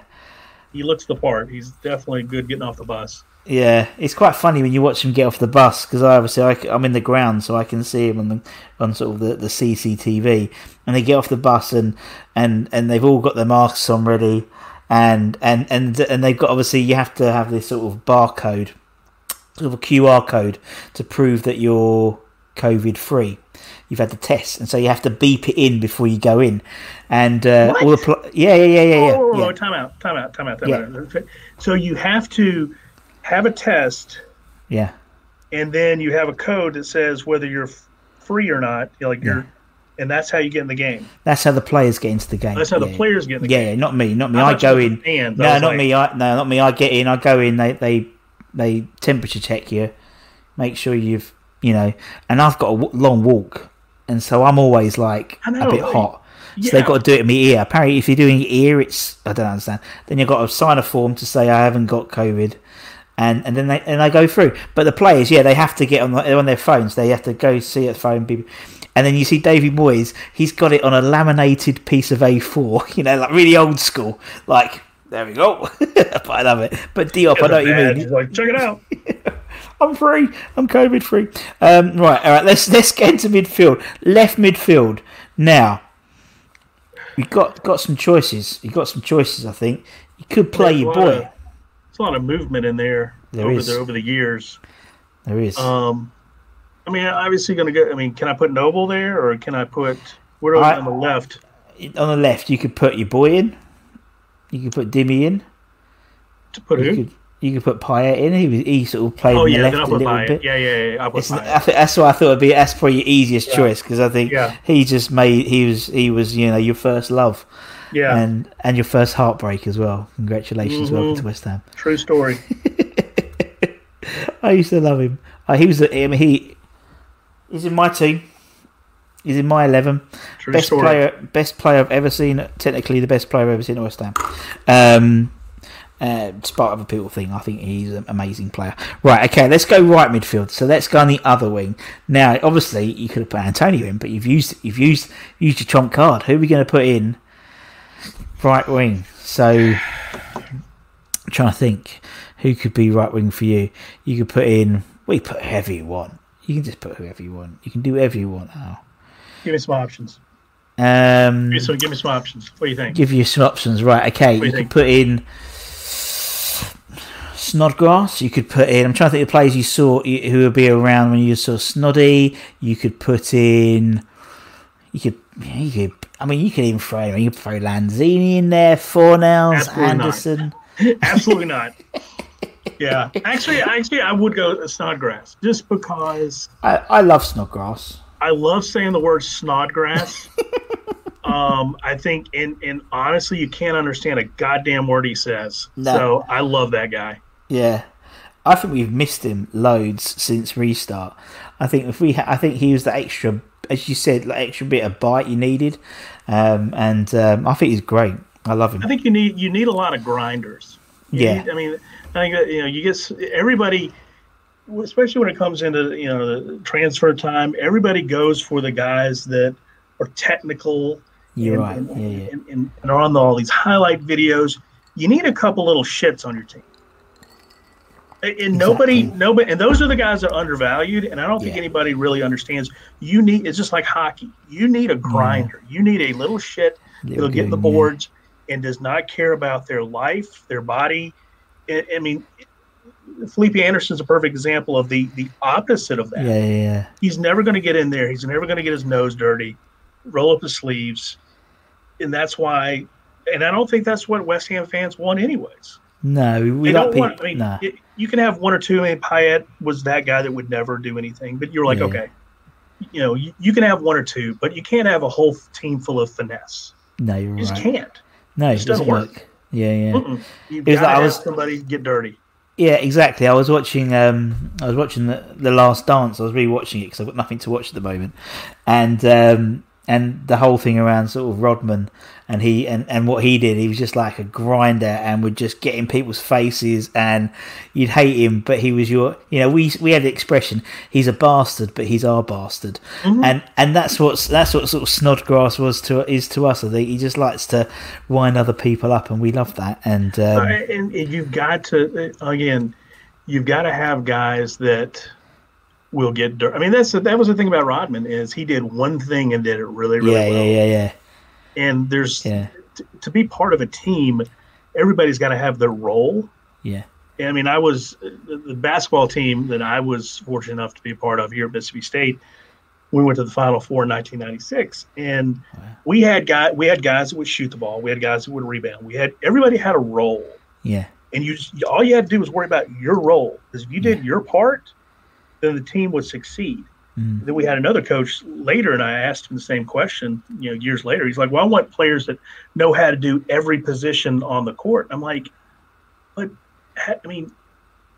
He looks the part. He's definitely good getting off the bus. Yeah, it's quite funny when you watch him get off the bus because I obviously I, am in the ground, so I can see him on the on sort of the, the CCTV, and they get off the bus and and and they've all got their masks on ready, and and and and they've got obviously you have to have this sort of barcode, sort of a QR code to prove that you're COVID free. You've had the test, and so you have to beep it in before you go in, and uh, all the pl- yeah yeah yeah yeah yeah. Oh, yeah. time out, time out, time out, time Yeah. out. So you have to have a test, yeah. and then you have a code that says whether you're free or not. You're like you're, and that's how you get in the game. That's how the players get into the game. That's how the players get in the yeah, game. yeah, not me, not me. I I go in. fans. No, not like- me. I no, not me. I get in. I go in. They they they temperature check you, make sure you've you know. And I've got a w- long walk, and so I'm always like know, a bit like, hot. So yeah. they've got to do it in my ear. Apparently, if you're doing ear, it's I don't understand. Then you've got to sign a form to say I haven't got COVID, and and then they and I go through. But the players, yeah, they have to get on the, on their phones. They have to go see a phone. Be, and then you see Davy Moyes. He's got it on a laminated piece of A4. You know, like really old school. Like there we go. I love it. But Diop, I know what you mean. He's like, check it out. I'm free. I'm COVID free. Um, right, all right. Let's let's get into midfield. Left midfield now. You got got some choices. You got some choices. I think you could play There's your boy. of- There's a lot of movement in there, There over is. the over the years. There is. Um, I mean, obviously going to get. I mean, can I put Noble there, or can I put where are I- on the left? On the left, you could put your boy in. You could put Dimmy in. To put You who? could you could put Payet in. He was, he sort of played Oh on the yeah, left a little Payet. bit. Yeah, yeah, yeah. I'll put It's, I think that's what I thought it'd be. That's probably your easiest choice because I think Yeah. he just made he was he was you know your first love Yeah, and and your first heartbreak as well. Congratulations, welcome Mhm. to West Ham. true story. I used to love him. Uh, he was. I mean, he. He's in my team. He's in my eleven. True best story. player. Best player I've ever seen. Technically, the best player I've ever seen at West Ham. Um, Uh, despite other people think, I think he's an amazing player. Right, okay, let's go right midfield. So let's go on the other wing. Now, obviously, you could have put Antonio in, but you've used you've used used your trump card. Who are we going to put in right wing? So, I'm trying to think who could be right wing for you. You could put in. We put heavy want. You can just put whoever you want. You can do whatever you want now. Give me some options. Um, Give me some, give me some options. What do you think? give you some options. Right, okay. What You you could put in Snodgrass. You could put in. I'm trying to think of players you saw who would be around when you saw Snoddy. You could put in. You could. yeah, You could. I mean, you could even throw. You could throw Lanzini in there. Fornals, Absolutely not. Anderson. Absolutely not. Yeah, actually, actually, I would go Snodgrass just because I, I love Snodgrass. I love saying the word Snodgrass. um, I think, and and honestly, you can't understand a goddamn word he says. No. So I love that guy. Yeah, I think we've missed him loads since restart. I think if we, ha- I think he was the extra, as you said, like extra bit of bite you needed, um, and um, I think he's great. I love him. I think you need you need a lot of grinders. You Yeah. need- I mean, I think that, you know you get everybody, especially when it comes into you know the transfer time. Everybody goes for the guys that are technical. You're and, right. And, Yeah, yeah. And, and, and are on all these highlight videos. You need a couple little shits on your team. And and nobody, nobody, and those are the guys that are undervalued. And I don't think Yeah. anybody really understands. You need it's just like hockey. You need a grinder. You need a little shit that'll get in the boards and does not care about their life, their body. I, mean, Felipe Anderson's a perfect example of the the opposite of that. Yeah, yeah, yeah. He's never going to get in there. He's never going to get his nose dirty, roll up his sleeves, and that's why. And I don't think that's what West Ham fans want, anyways. No, we, don't people. want. I mean, nah. it- you can have one or two. I mean, Payet was that guy that would never do anything, but you're like, Yeah. okay, you know, you, you can have one or two, but you can't have a whole team full of finesse. no, you're You just right. can't. No, it just doesn't doesn't work. work. Yeah, yeah. Mm-mm. You've got like to I have was- somebody get dirty. Yeah, exactly. I was watching. Um, I was watching the the Last Dance. I was rewatching it because I've got nothing to watch at the moment, and um, and the whole thing around sort of Rodman and he and, and what he did. He was just like a grinder and would just get in people's faces, and you'd hate him, but he was your. You know, we we had the expression, "He's a bastard, but he's our bastard," and and that's what's that's what sort of Snodgrass was to is to us. I think he just likes to wind other people up, and we love that. And um, Uh, and, and you've got to uh, again, you've got to have guys that will get dirt. I mean, that's that was the thing about Rodman is he did one thing and did it really, really yeah, well. yeah, yeah, yeah, And there's yeah, t- to be part of a team, everybody's got to have their role. yeah. And, I mean, I was uh, the, the basketball team that I was fortunate enough to be a part of here at Mississippi State. We went to the Final Four in 1996, and we had guy we had guys that would shoot the ball. We had guys that would rebound. We had everybody had a role Yeah, and you all you had to do was worry about your role because if you did your part, then the team would succeed. Mm. Then we had another coach later, and I asked him the same question. You know, years later, he's like, "Well, I want players that know how to do every position on the court." I'm like, "But I mean,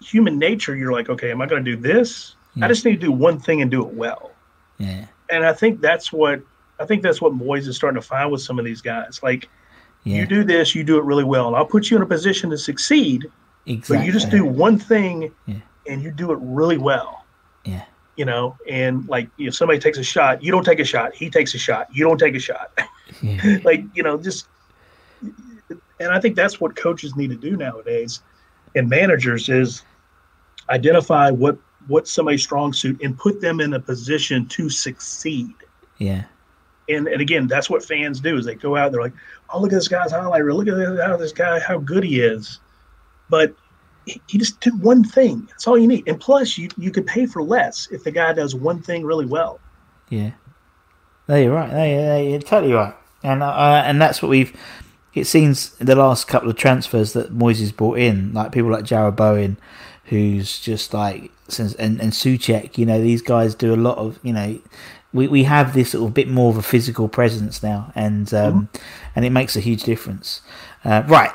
human nature. You're like, okay, am I going to do this? Yeah. I just need to do one thing and do it well." yeah, And I think that's what I think that's what Moyes is starting to find with some of these guys. Like, yeah. you do this, you do it really well, and I'll put you in a position to succeed. exactly. But you just do one thing Yeah. and you do it really well. Yeah. You know, and like if somebody takes a shot, you don't take a shot. He takes a shot. You don't take a shot. Yeah. like, you know, just and I think that's what coaches need to do nowadays and managers is identify what what somebody's strong suit and put them in a position to succeed. yeah, And and again, that's what fans do is they go out, they're like, Oh, look at this guy's highlight reel. Look at this- how this guy, how good he is. But he just did one thing. That's all you need. And plus, you you could pay for less if the guy does one thing really well. yeah. No, you're right. No, you're, you're totally right. And uh, and that's what we've. It seems the last couple of transfers that Moyes has brought in, like people like Jarrod Bowen, who's just like since and and Soucek. You know, these guys do a lot of you know. We, we have this sort of bit more of a physical presence now, and um, and it makes a huge difference. Uh, right,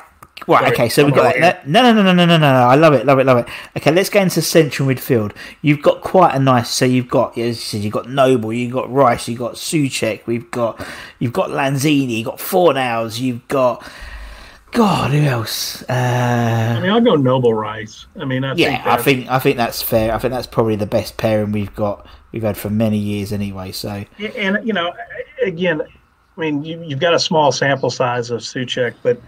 right. Sorry, okay, so we've got that. No, no, no, no, no, no, no, no. I love it, love it, love it. Okay, let's go into central midfield. You've got quite a nice. So you've got, as you said, you've got Noble, you've got Rice, you've got Soucek, we've got, you've got Lanzini, you've got Fornals, you've got God, who else? I Uh, mean, I'll go Noble Rice. I mean, I yeah, think I think I think that's fair. I think that's probably the best pairing we've got. We've had for many years anyway. So and you know, again, I mean, you, you've got a small sample size of Soucek, but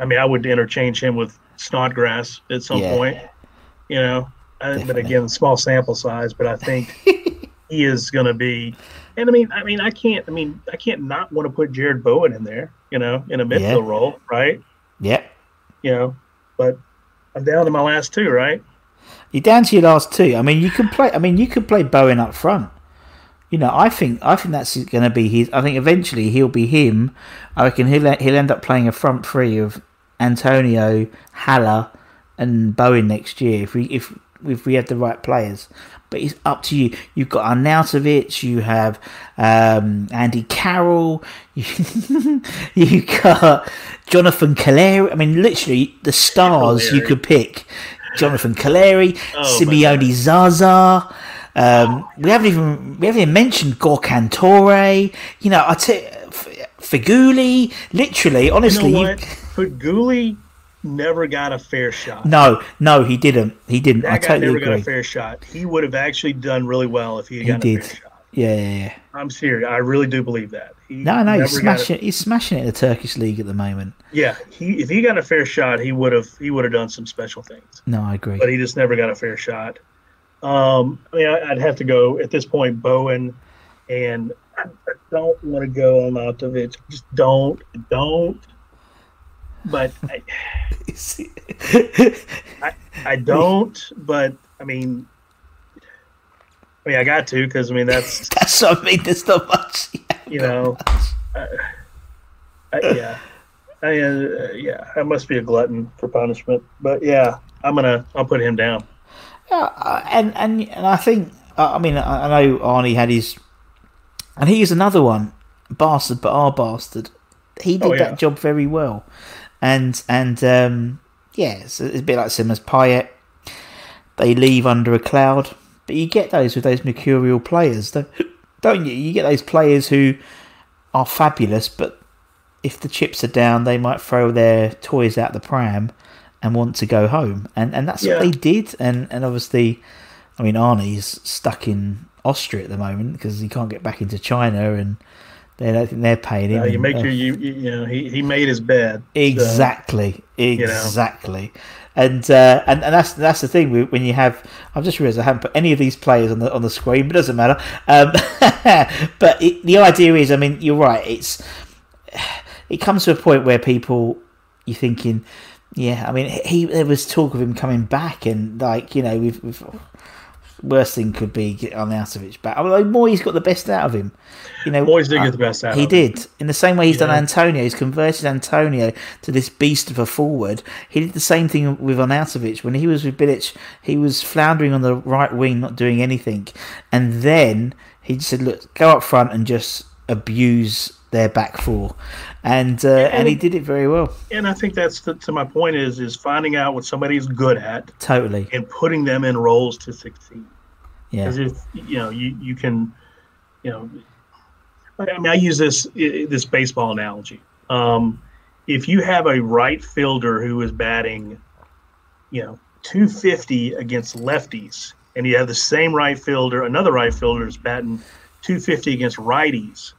I mean, I would interchange him with Snodgrass at some Yeah. point. You know, uh, but again, small sample size. But I think he is going to be. And I mean, I mean, I can't. I mean, I can't not want to put Jarrod Bowen in there. You know, in a midfield Yeah. role, right? yeah, You know, but I'm down to my last two, right? you're down to your last two. I mean, you can play. I mean, you could play Bowen up front. You know, I think I think that's going to be his. I think eventually he'll be him. I reckon he'll he'll end up playing a front three of Antonio, Haller, and Bowen next year if we if if we have the right players. But it's up to you. You've got Arnautovic, you have um, Andy Carroll, you you got Jonathan Calleri. I mean, literally the stars you could pick. Jonathan Calleri, Oh, Simone Zaza. Um, we haven't even we haven't even mentioned Gokhan Tore. You know, I tell Feghouli. Literally, honestly, you know what? Never got a fair shot. no, no, he didn't. He didn't. I That guy totally never agree. got a fair shot. He would have actually done really well if he had he gotten a did. fair shot. Yeah, yeah, yeah. I'm serious. I really do believe that. He No, no, he's got a- smashing. He's smashing it in the Turkish league at the moment. yeah, he if he got a fair shot, he would have he would have done some special things. No, I agree. But he just never got a fair shot. Um, I mean, I, I'd have to go at this point, Bowen, and I, I don't want to go Arnautovic. Just don't, don't. But I, I, I don't. But I mean, I mean, I got to because I mean that's That's what mean. There's not much. you know, uh, I, yeah, I, uh, yeah, I must be a glutton for punishment. But yeah, I'm gonna I'll put him down. Uh, and and and I think uh, I mean I, I know Arnie had his, and he is another one, bastard, but our bastard. He did Oh, yeah. that job very well, and and um, yeah, it's, it's a bit like Simmons Payet. They leave under a cloud, but you get those with those mercurial players, don't, don't you? You get those players who are fabulous, but if the chips are down, they might throw their toys out the pram and want to go home, and and that's Yeah. what they did. And and obviously, I mean, Arnie's stuck in Austria at the moment because he can't get back into China, and they don't think they're paying him. Uh, you make sure you, you you know he, he made his bed. so- Exactly, know. exactly, and uh, and and that's that's the thing when you have. I've just realised I haven't put any of these players on the on the screen, but it doesn't matter. Um, but it, the idea is, I mean, you're right. It's it comes to a point where people you're thinking, yeah. I mean, he there was talk of him coming back, and like you know, we've. we've Worst thing could be get Arnautovic back. I mean, like, Moyes got the best out of him. You know, Moyes did uh, get the best out He of him. did in the same way he's done Antonio. He's converted Antonio to this beast of a forward. He did the same thing with Arnautovic when he was with Bilic. He was floundering on the right wing, not doing anything, and then he just said, "Look, go up front and just abuse their back four," and uh, and he did it very well. And I think that's the, to my point is is finding out what somebody's good at Totally, and putting them in roles to succeed. yeah, Because if you know you you can, you know, I mean I use this this baseball analogy. Um, if you have a right fielder who is batting, you know, 250 against lefties, and you have the same right fielder, another right fielder is batting 250 against righties,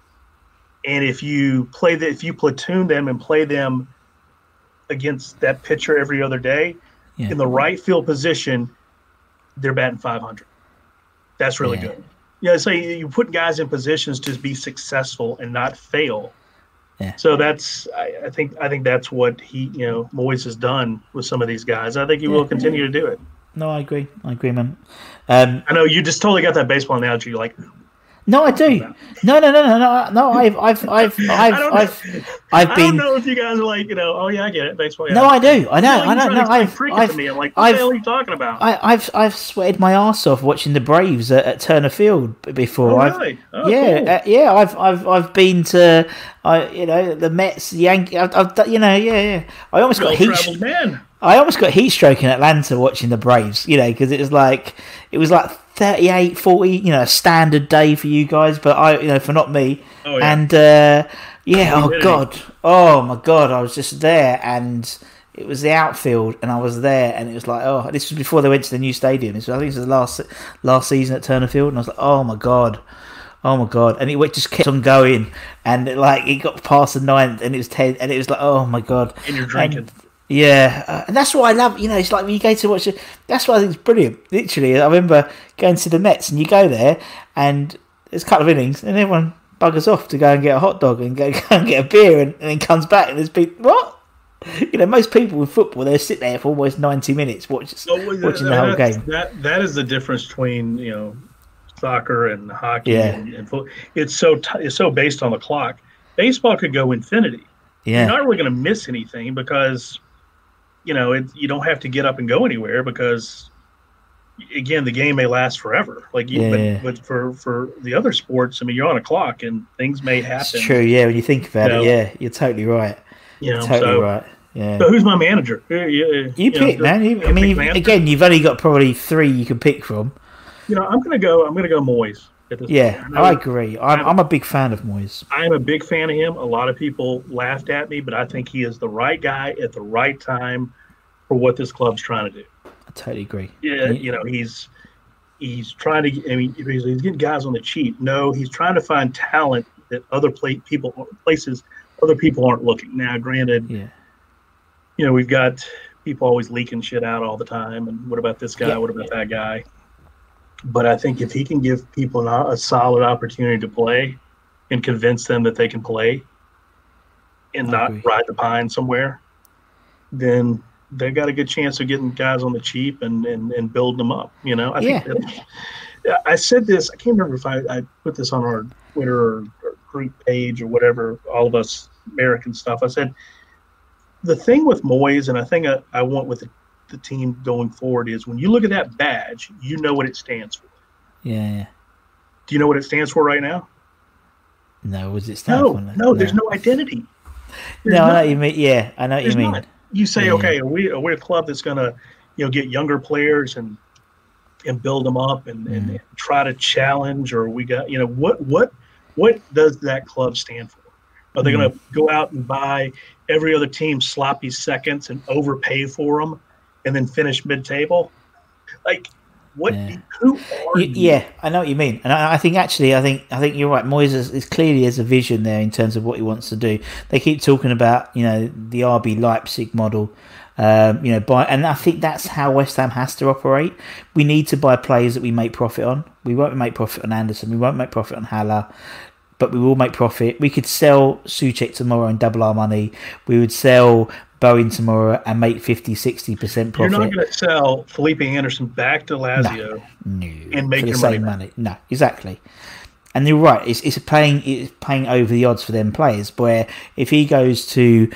and if you play that, if you platoon them and play them against that pitcher every other day yeah. in the right field position, they're batting 500. That's really Yeah. good. Yeah, so you you put guys in positions to be successful and not fail. Yeah. So that's I, I think I think that's what he you know Moyes has done with some of these guys. I think he will continue to do it. No, I agree. I agree, man. Um, I know you just totally got that baseball analogy. Like, no, I do. No, no, no, no, no, no. I've, I've, I've, I've, I don't know. I've, I've I don't know if you guys are like, you know, oh yeah, I get it, baseball. Yeah. No, I do. I know. I know. No, I've. I've, me. I'm like, what I've, the hell are you talking about? I, I've I've sweated my ass off watching the Braves at, at Turner Field before. Oh, really? Oh, yeah, cool. uh, yeah. I've I've I've been to, I you know the Mets, the Yankees. I've, I've you know yeah yeah. I almost got heat. man. I almost got heat stroke in Atlanta watching the Braves. You know because it was like it was like 38, 40, You know, a standard day for you guys, but I you know for not me. Oh, yeah. And uh, Yeah. Oh Humidity. God. Oh my God. I was just there, and it was the outfield, and I was there, and it was like, oh, this was before they went to the new stadium. This was, I think it was the last last season at Turner Field, and I was like, oh my God. Oh my god! And it just kept on going, and it, like it got past the ninth, and it was ten, and it was like, oh my god! And you're drinking. And- yeah, uh, and that's what I love. You know, it's like when you go to watch it. That's what I think is brilliant. Literally, I remember going to the Mets, and you go there, and there's a couple of innings, and everyone buggers off to go and get a hot dog and go, go and get a beer, and, and then comes back, and there's people what? You know, most people with football, they sit there for almost ninety minutes watching So, watching the whole game. That that is the difference between you know soccer and hockey. Yeah. And, and fo- it's so t- it's so based on the clock. Baseball could go infinity. Yeah, You're not really going to miss anything because you know it, you don't have to get up and go anywhere because again the game may last forever. Like you, Yeah. but, but for for the other sports, I mean you're on a clock and things may happen. it's true. Yeah, when you think about You know, it, yeah, you're totally right. You know, Totally so, right. Yeah. so who's my manager? Uh, You, You pick, know, man. You, you I mean, again, you've only got probably three you can pick from. you know, I'm gonna go. I'm gonna go Moyes. Yeah, know- I agree. I'm, I'm a big fan of Moyes. I'm a big fan of him. A lot of people laughed at me, but I think he is the right guy at the right time for what this club's trying to do. I totally agree. Yeah, you know, he's he's trying to. I mean, he's, he's getting guys on the cheap. No, he's trying to find talent that other pla- people places other people aren't looking. Now, granted, Yeah. you know, we've got people always leaking shit out all the time. And what about this guy? Yeah. What about that guy? But I think if he can give people an- a solid opportunity to play and convince them that they can play and I not agree. ride the pine somewhere, then they've got a good chance of getting guys on the cheap and, and, and building them up. You know, I think Yeah. that, I said this, I can't remember if I, I put this on our Twitter or, or group page or whatever, all of us American stuff. I said, the thing with Moyes, and I think I, I want with the, the team going forward, is when you look at that badge, you know what it stands for. Yeah. yeah. Do you know what it stands for right now? No, was it stand No, for? no, there's no identity. There's No, I know what you mean. Yeah, I know what you mean. not. You say, Yeah. okay, are we are we a club that's gonna, you know, get younger players and and build them up and, and, Mm. and try to challenge, or we got, you know, what what what does that club stand for? Are they Mm. gonna go out and buy every other team sloppy seconds and overpay for them, and then finish mid table? Like, what? Yeah. Who are Y- you? yeah, I know what you mean, and I, I think actually, I think I think you're right. Moyes is, is clearly has a vision there in terms of what he wants to do. They keep talking about you know the RB Leipzig model, um, you know, buy, and I think that's how West Ham has to operate. We need to buy players that we make profit on. We won't make profit on Anderson. We won't make profit on Haller. But we will make profit. We could sell Soucek tomorrow and double our money. We would sell Bowen tomorrow and make 50, 60% profit. You're not going to sell Felipe Anderson back to Lazio. No, and make the your money same money. No, exactly. And you're right. It's it's playing it's playing over the odds for them players. Where if he goes to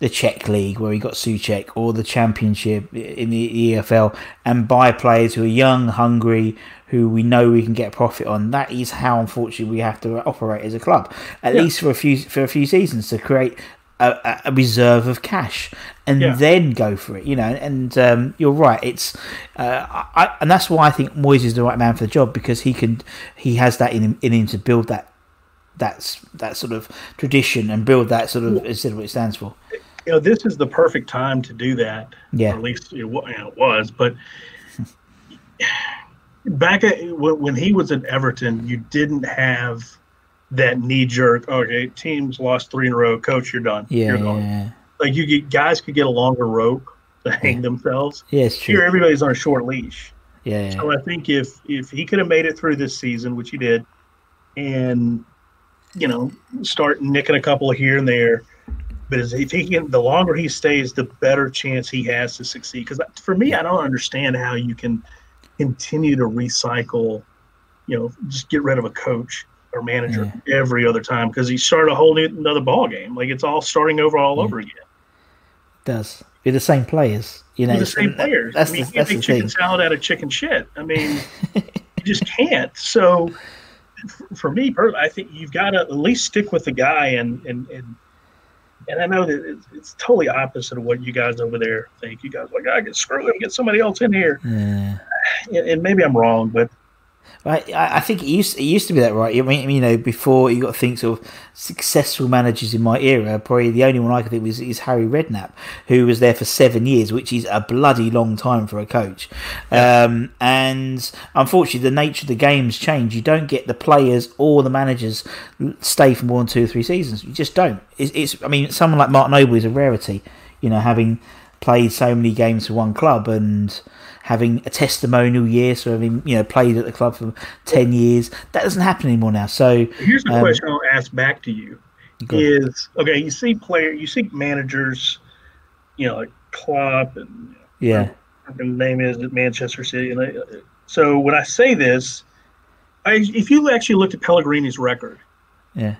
the Czech league where he got Soucek or the Championship in the EFL and buy players who are young, hungry, who we know we can get profit on, that is how unfortunately we have to operate as a club. At Yeah. least for a few for a few seasons to create a, a- reserve of cash and Yeah. then go for it. You know, and um, you're right. It's uh, I, and that's why I think Moyes is the right man for the job because he can he has that in him, in him to build that that's that sort of tradition and build that sort of instead of what it stands for. you know, this is the perfect time to do that. Yeah. At least it, wa- you know, it was. But back at when he was at Everton, you didn't have that knee jerk. Okay, teams lost three in a row. Coach, you're done. Yeah, you're gone. Like you get guys could get a longer rope to hang themselves. Yeah, it's Here, everybody's on a short leash. Yeah, yeah. So I think if if he could have made it through this season, which he did, and you know start nicking a couple here and there, but as if he can, the longer he stays, the better chance he has to succeed. Because for me, I don't understand how you can continue to recycle, you know, just get rid of a coach or manager every other time because he started a whole new another ball game. Like it's all starting over all over again. does. You're the same players. You know, With the same players. That's I mean, the, you can't make chicken thing. salad out of chicken shit. I mean, you just can't. So, for me, per- I think you've got to at least stick with the guy, and and and, and I know that it's, it's totally opposite of what you guys over there think. You guys like, I get screw him, get somebody else in here, Yeah. and maybe I'm wrong, but Right, I, I think it used it used to be that right. I mean, you know, before you got to think sort of successful managers in my era. Probably the only one I could think was is Harry Redknapp, who was there for seven years, which is a bloody long time for a coach. Um, and unfortunately, the nature of the games change. You don't get the players or the managers stay for more than two or three seasons. You just don't. It's, it's I mean, someone like Mark Noble is a rarity. You know, having played so many games for one club and having a testimonial year, so having you know played at the club for ten years. That doesn't happen anymore now. So Here's the um, question I'll ask back to you: Is okay? You see player, you see managers, you know, like Klopp and yeah, the name is at Manchester City. And they, so when I say this, I, if you actually looked at Pellegrini's record, yeah,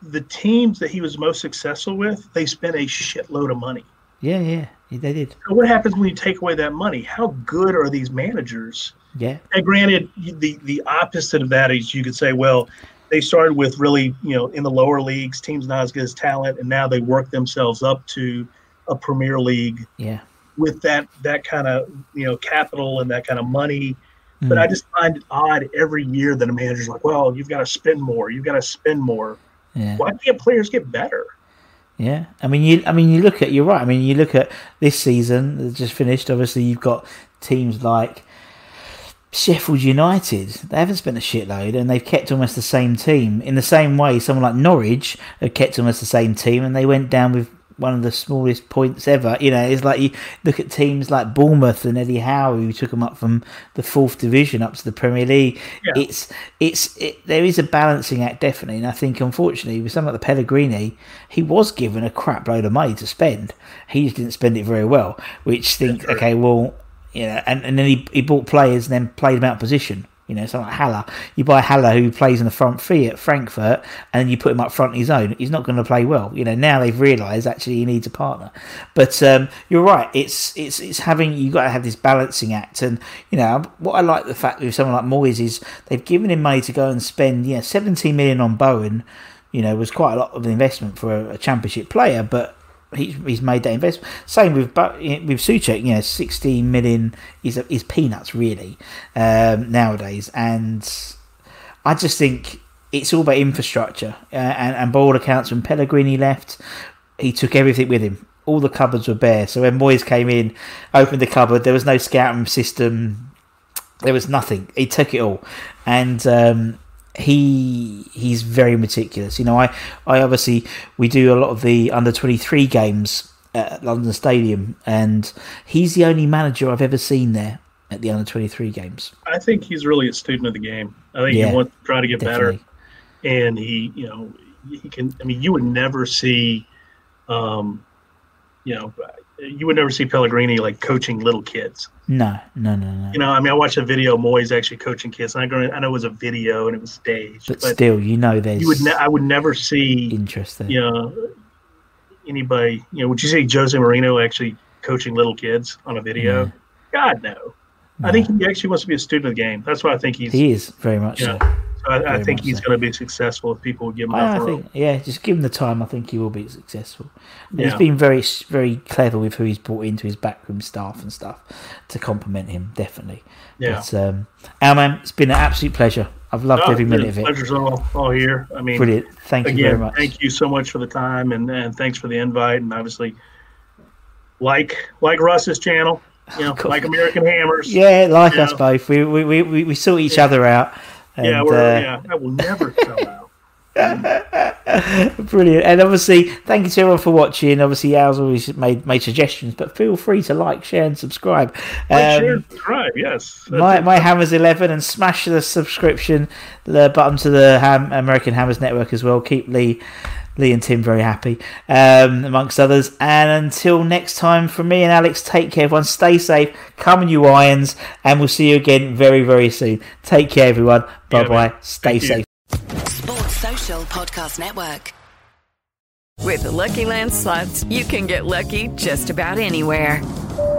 the teams that he was most successful with, they spent a shitload of money. yeah, yeah. They did. So what happens when you take away that money? How good are these managers? Yeah, And granted, the the opposite of that is you could say, well, they started with really, you know, in the lower leagues, teams not as good as talent, and now they work themselves up to a Premier League yeah, with that that kind of you know capital and that kind of money. But hmm. I just find it odd every year that a manager's like, well, you've got to spend more, you've got to spend more. yeah. Why can't players get better? Yeah, I mean, you. I mean, you look at. You're right. I mean, you look at this season that just finished. Obviously, you've got teams like Sheffield United. They haven't spent a shitload, and they've kept almost the same team. In the same way, someone like Norwich have kept almost the same team, and they went down with one of the smallest points ever. You know, it's like you look at teams like Bournemouth and Eddie Howe, who took them up from the fourth division up to the Premier League. Yeah. It's it's it, there is a balancing act definitely, and I think unfortunately with someone like the Pellegrini, he was given a crap load of money to spend. He just didn't spend it very well, which think okay, well, you know, and, and then he, he bought players and then played them out of position. You know, someone like Haller. You buy Haller who plays in the front three at Frankfurt, and you put him up front on his own. He's not going to play well. You know, now they've realised actually he needs a partner. But um, you're right. It's it's it's having you got to have this balancing act. And you know what I like the fact with someone like Moyes is they've given him money to go and spend. Yeah, 17 million on Bowen. You know, was quite a lot of investment for a, a championship player, but he's, he's made that investment. Same with Bu- with Soucek, you know, 16 million is is peanuts really um, nowadays, and I just think it's all about infrastructure. Uh, and, and by all accounts, when Pellegrini left, he took everything with him. All the cupboards were bare. So when Moyes came in, opened the cupboard, there was no scouting system. There was nothing. He took it all, and um, he he's very meticulous. You know, I I obviously we do a lot of the under twenty three games at London Stadium, and he's the only manager I've ever seen there at the under twenty three games. I think he's really a student of the game. I think Yeah, he wants to try to get Definitely. better, and he, you know, he can. I mean, you would never see, um, you know, you would never see Pellegrini like coaching little kids. No, no, no, no. You know, I mean, I watched a video of Moyes actually coaching kids, and I, go- I know it was a video and it was staged, but, but, still, you know, there's you would, ne- I would never see, Interesting. you know, anybody. You know, would you see Jose Mourinho actually coaching little kids on a video? God no. I think he actually wants to be a student of the game. That's why I think he's. He is very much Yeah. so. So I, I think he's so. going to be successful if people give him I, I think, yeah, just give him the time. I think he will be successful. And He's Yeah. been very, very clever with who he's brought into his backroom staff and stuff to complement him. Definitely. Yeah. But, um, Al, man, it's been an absolute pleasure. I've loved every minute of it. Pleasure's all, all here. I mean, Brilliant. Thank you again, very much. thank you so much for the time and, and thanks for the invite. And obviously, like like Russ's channel, you know, like American Hammers. Yeah, like Yeah. us both. We we, we, we, we sort each other out. And, yeah, we're, uh, yeah. I will never sell out. Brilliant. And obviously, thank you to everyone for watching. Obviously, Al's always made, made suggestions, but feel free to like, share, and subscribe. Like, Um, share, subscribe. Yes. That's my, it. my Hammers 11 and smash the subscription the button to the Ham, American Hammers Network as well. Keep Lee Lee and Tim very happy, um, amongst others. And until next time, from me and Alex, take care, everyone. Stay safe. Come on, you irons. And we'll see you again very, very soon. Take care, everyone. Bye bye. man. Stay Thank you. safe. Sports Social Podcast Network. With the Lucky Land slots, you can get lucky just about anywhere.